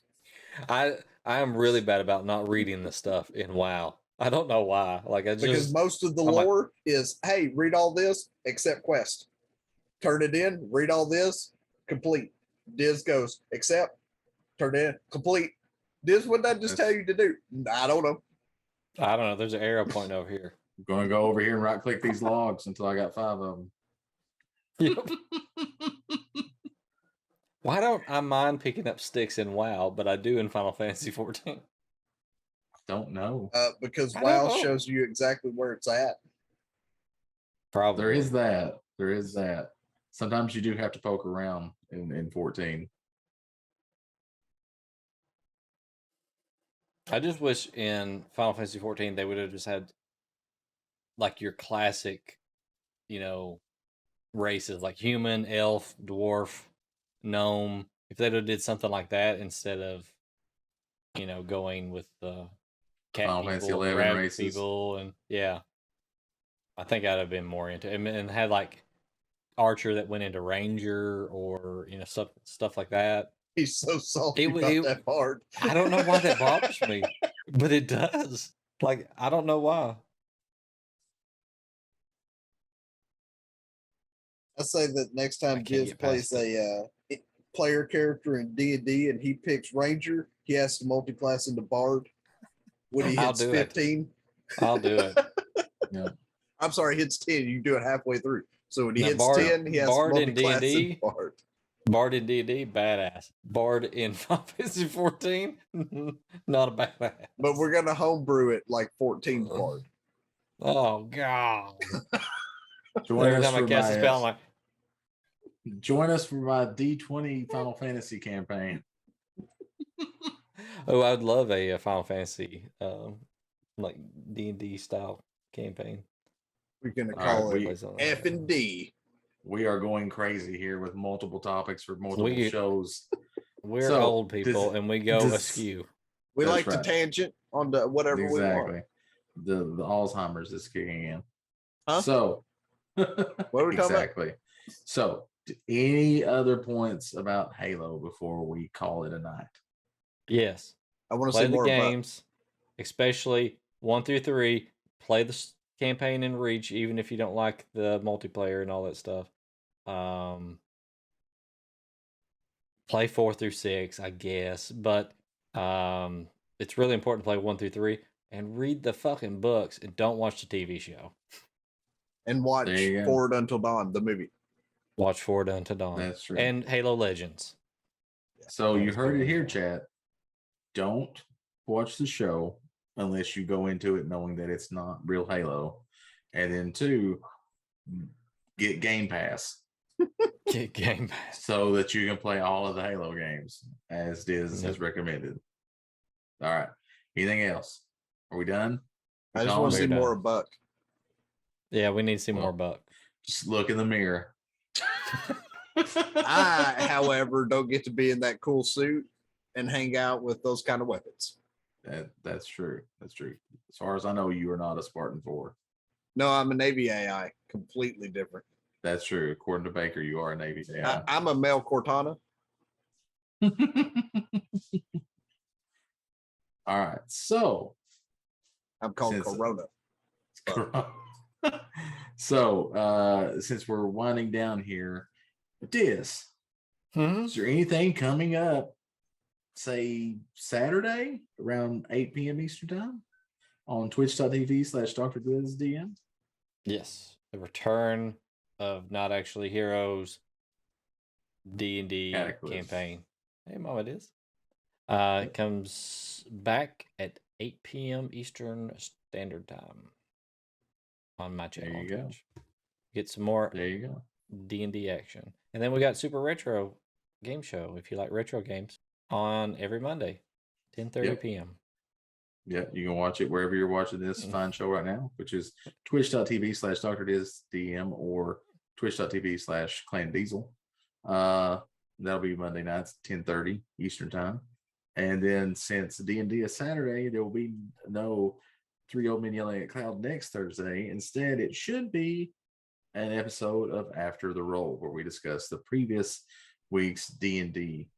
I I am really bad about not reading the stuff in WoW. I don't know why. Like I just Because most of the I'm like- lore is hey, read all this except quest. Turn it in, read all this, complete. Diz goes, accept, turn in, complete. Diz, what did I just tell you to do? I don't know. I don't know. There's an arrow pointing over here. I'm gonna go over here and right click these logs until I got five of them. Yep. [laughs] Why don't I mind picking up sticks in WoW, but I do in Final Fantasy 14? Don't know. Uh, because I don't WoW know. shows you exactly where it's at. Probably. There is that. There is that. Sometimes you do have to poke around in, in 14. I just wish in Final Fantasy 14 they would have just had like your classic, you know, races like human, elf, dwarf, gnome. If they'd have did something like that instead of, you know, going with the cat Final Fantasy people, 11 rabbit races. people, and yeah, I think I'd have been more into it and, and had like archer that went into ranger or you know stuff stuff like that. He's so salty It about it- that part. I don't know why that bothers me, [laughs] but it does. Like I don't know why. I say that next time can't Diz get past plays a uh, player character in D and D and he picks Ranger, he has to multi-class into Bard when he I'll hits do it. fifteen. I'll do it. [laughs] Yeah. I'm sorry, hits ten. You do it halfway through. So when he Now, hits Bard- ten, he has Bard to in D&D? Bard. Bard in D and D, badass. Bard in [laughs] Final Fantasy 14, [laughs] not a badass. But we're gonna homebrew it like 14 Bard. Oh god! Every time I for cast a spell, I'm like, join us for my D20 Final Fantasy campaign. [laughs] oh, I'd love a, uh Final Fantasy, um, like D and D style campaign. We're gonna call we- it Play F and D. We are going crazy here with multiple topics for multiple We- shows. [laughs] We're So, old people, does- and we go does- askew. We That's like right. to tangent the whatever we want. The the Alzheimer's is kicking in. Huh? So What are we talking about? [laughs] exactly. So d- any other points about Halo before we call it a night? Yes, I want to play see the more about games, especially one through three. Play the campaign and reach, even if you don't like the multiplayer and all that stuff. Um, play four through six, I guess, but um, it's really important to play one through three and read the fucking books and don't watch the TV show. and watch There you go. Forward Unto Dawn, the movie. Watch Forward Unto Dawn That's true. and Halo Legends. So you heard it here, cool. chat. Don't watch the show unless you go into it knowing that it's not real Halo. And then two, get Game Pass [laughs] Get Game Pass. so that you can play all of the Halo games as Diz Yep. has recommended. All right. Anything else? Are we done? I just Colin, want to see we're more of Buck. Yeah, we need to see Well, more Buck. Just look in the mirror. [laughs] I, however, don't get to be in that cool suit and hang out with those kind of weapons. That that's true. That's true. As far as I know, you are not a Spartan Four. No, I'm a Navy AI, completely different. That's true. According to Baker, you are a Navy. I, I'm a male Cortana. [laughs] All right. So I'm called Since- Corona. [laughs] so uh since we're winding down here, Diz, Hmm? is there anything coming up, say Saturday around 8 p.m. Eastern time on twitch.tv slash Dr. Diz DM? Yes, the return of not actually heroes D and D campaign. Hey, mom, it is. Uh, it comes back at 8 p.m. Eastern Standard Time on my channel. you go. Get some more There you go. D and D action, and then we got Super Retro game show if you like retro games on every Monday, 10:30 Yep. p.m. Yeah, you can watch it wherever you're watching this Mm. fine show right now, which is twitch.tv slash Dr. Diz DM or twitch.tv slash Clan Diesel. Uh, that'll be Monday nights, 10:30 Eastern time. And then since D&D is Saturday, there will be no three old men yelling at cloud next Thursday. Instead, it should be an episode of After the Roll where we discuss the previous week's D&D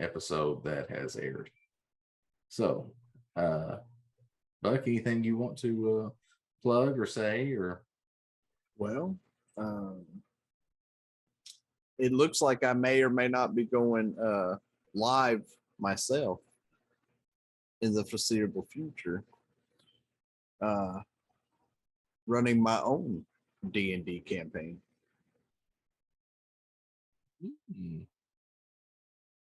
episode that has aired. So, uh, Buck, anything you want to uh, plug or say or Well, um, it looks like I may or may not be going uh, live myself in the foreseeable future, uh, running my own D and D campaign. Hmm.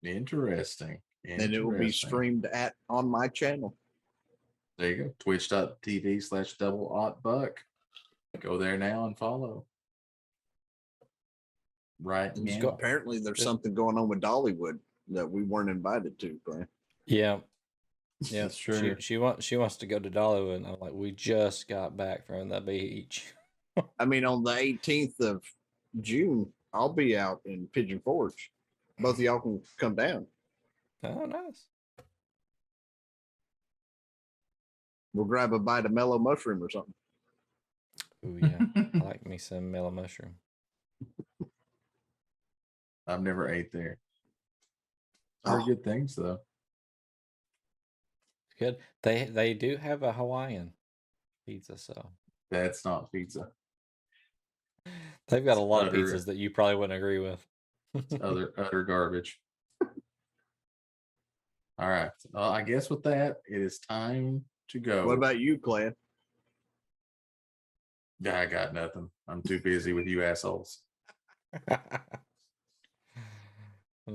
interesting? and it will be streamed at on my channel. There you go. Twitch.tv slash double aught buck. Go there now and follow. Right. Now. go- Apparently, there's something going on with Dollywood that we weren't invited to. Brian. Yeah. Yeah, That's [laughs] She, true. she wants she wants to go to Dollywood, and I'm like, we just got back from the beach. [laughs] I mean, on the 18th of June, I'll be out in Pigeon Forge. Both of y'all can come down. Oh, nice. We'll grab a bite of mellow mushroom or something. Oh yeah. I [laughs] like me some mellow mushroom. I've never ate there. Very Oh. good things though. Good. They they do have a Hawaiian pizza, so That's not pizza. they've got a lot of Utter- pizzas that you probably wouldn't agree with. It's [laughs] utter utter garbage. All right. Well, I guess with that, it is time to go. What about you, Clan? Yeah, I got nothing. I'm too busy with you assholes.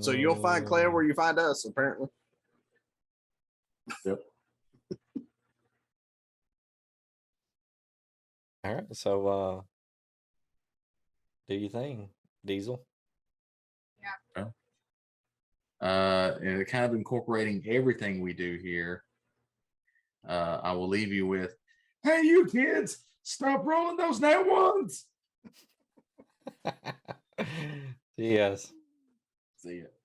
So you'll find Clan Oh. where uh. you find us, apparently. Yep. All right. So uh do you think, Diesel? Yeah. Uh, and kind of incorporating everything we do here. Uh, I will leave you with, "Hey, you kids, stop rolling those net ones." [laughs] yes. See ya.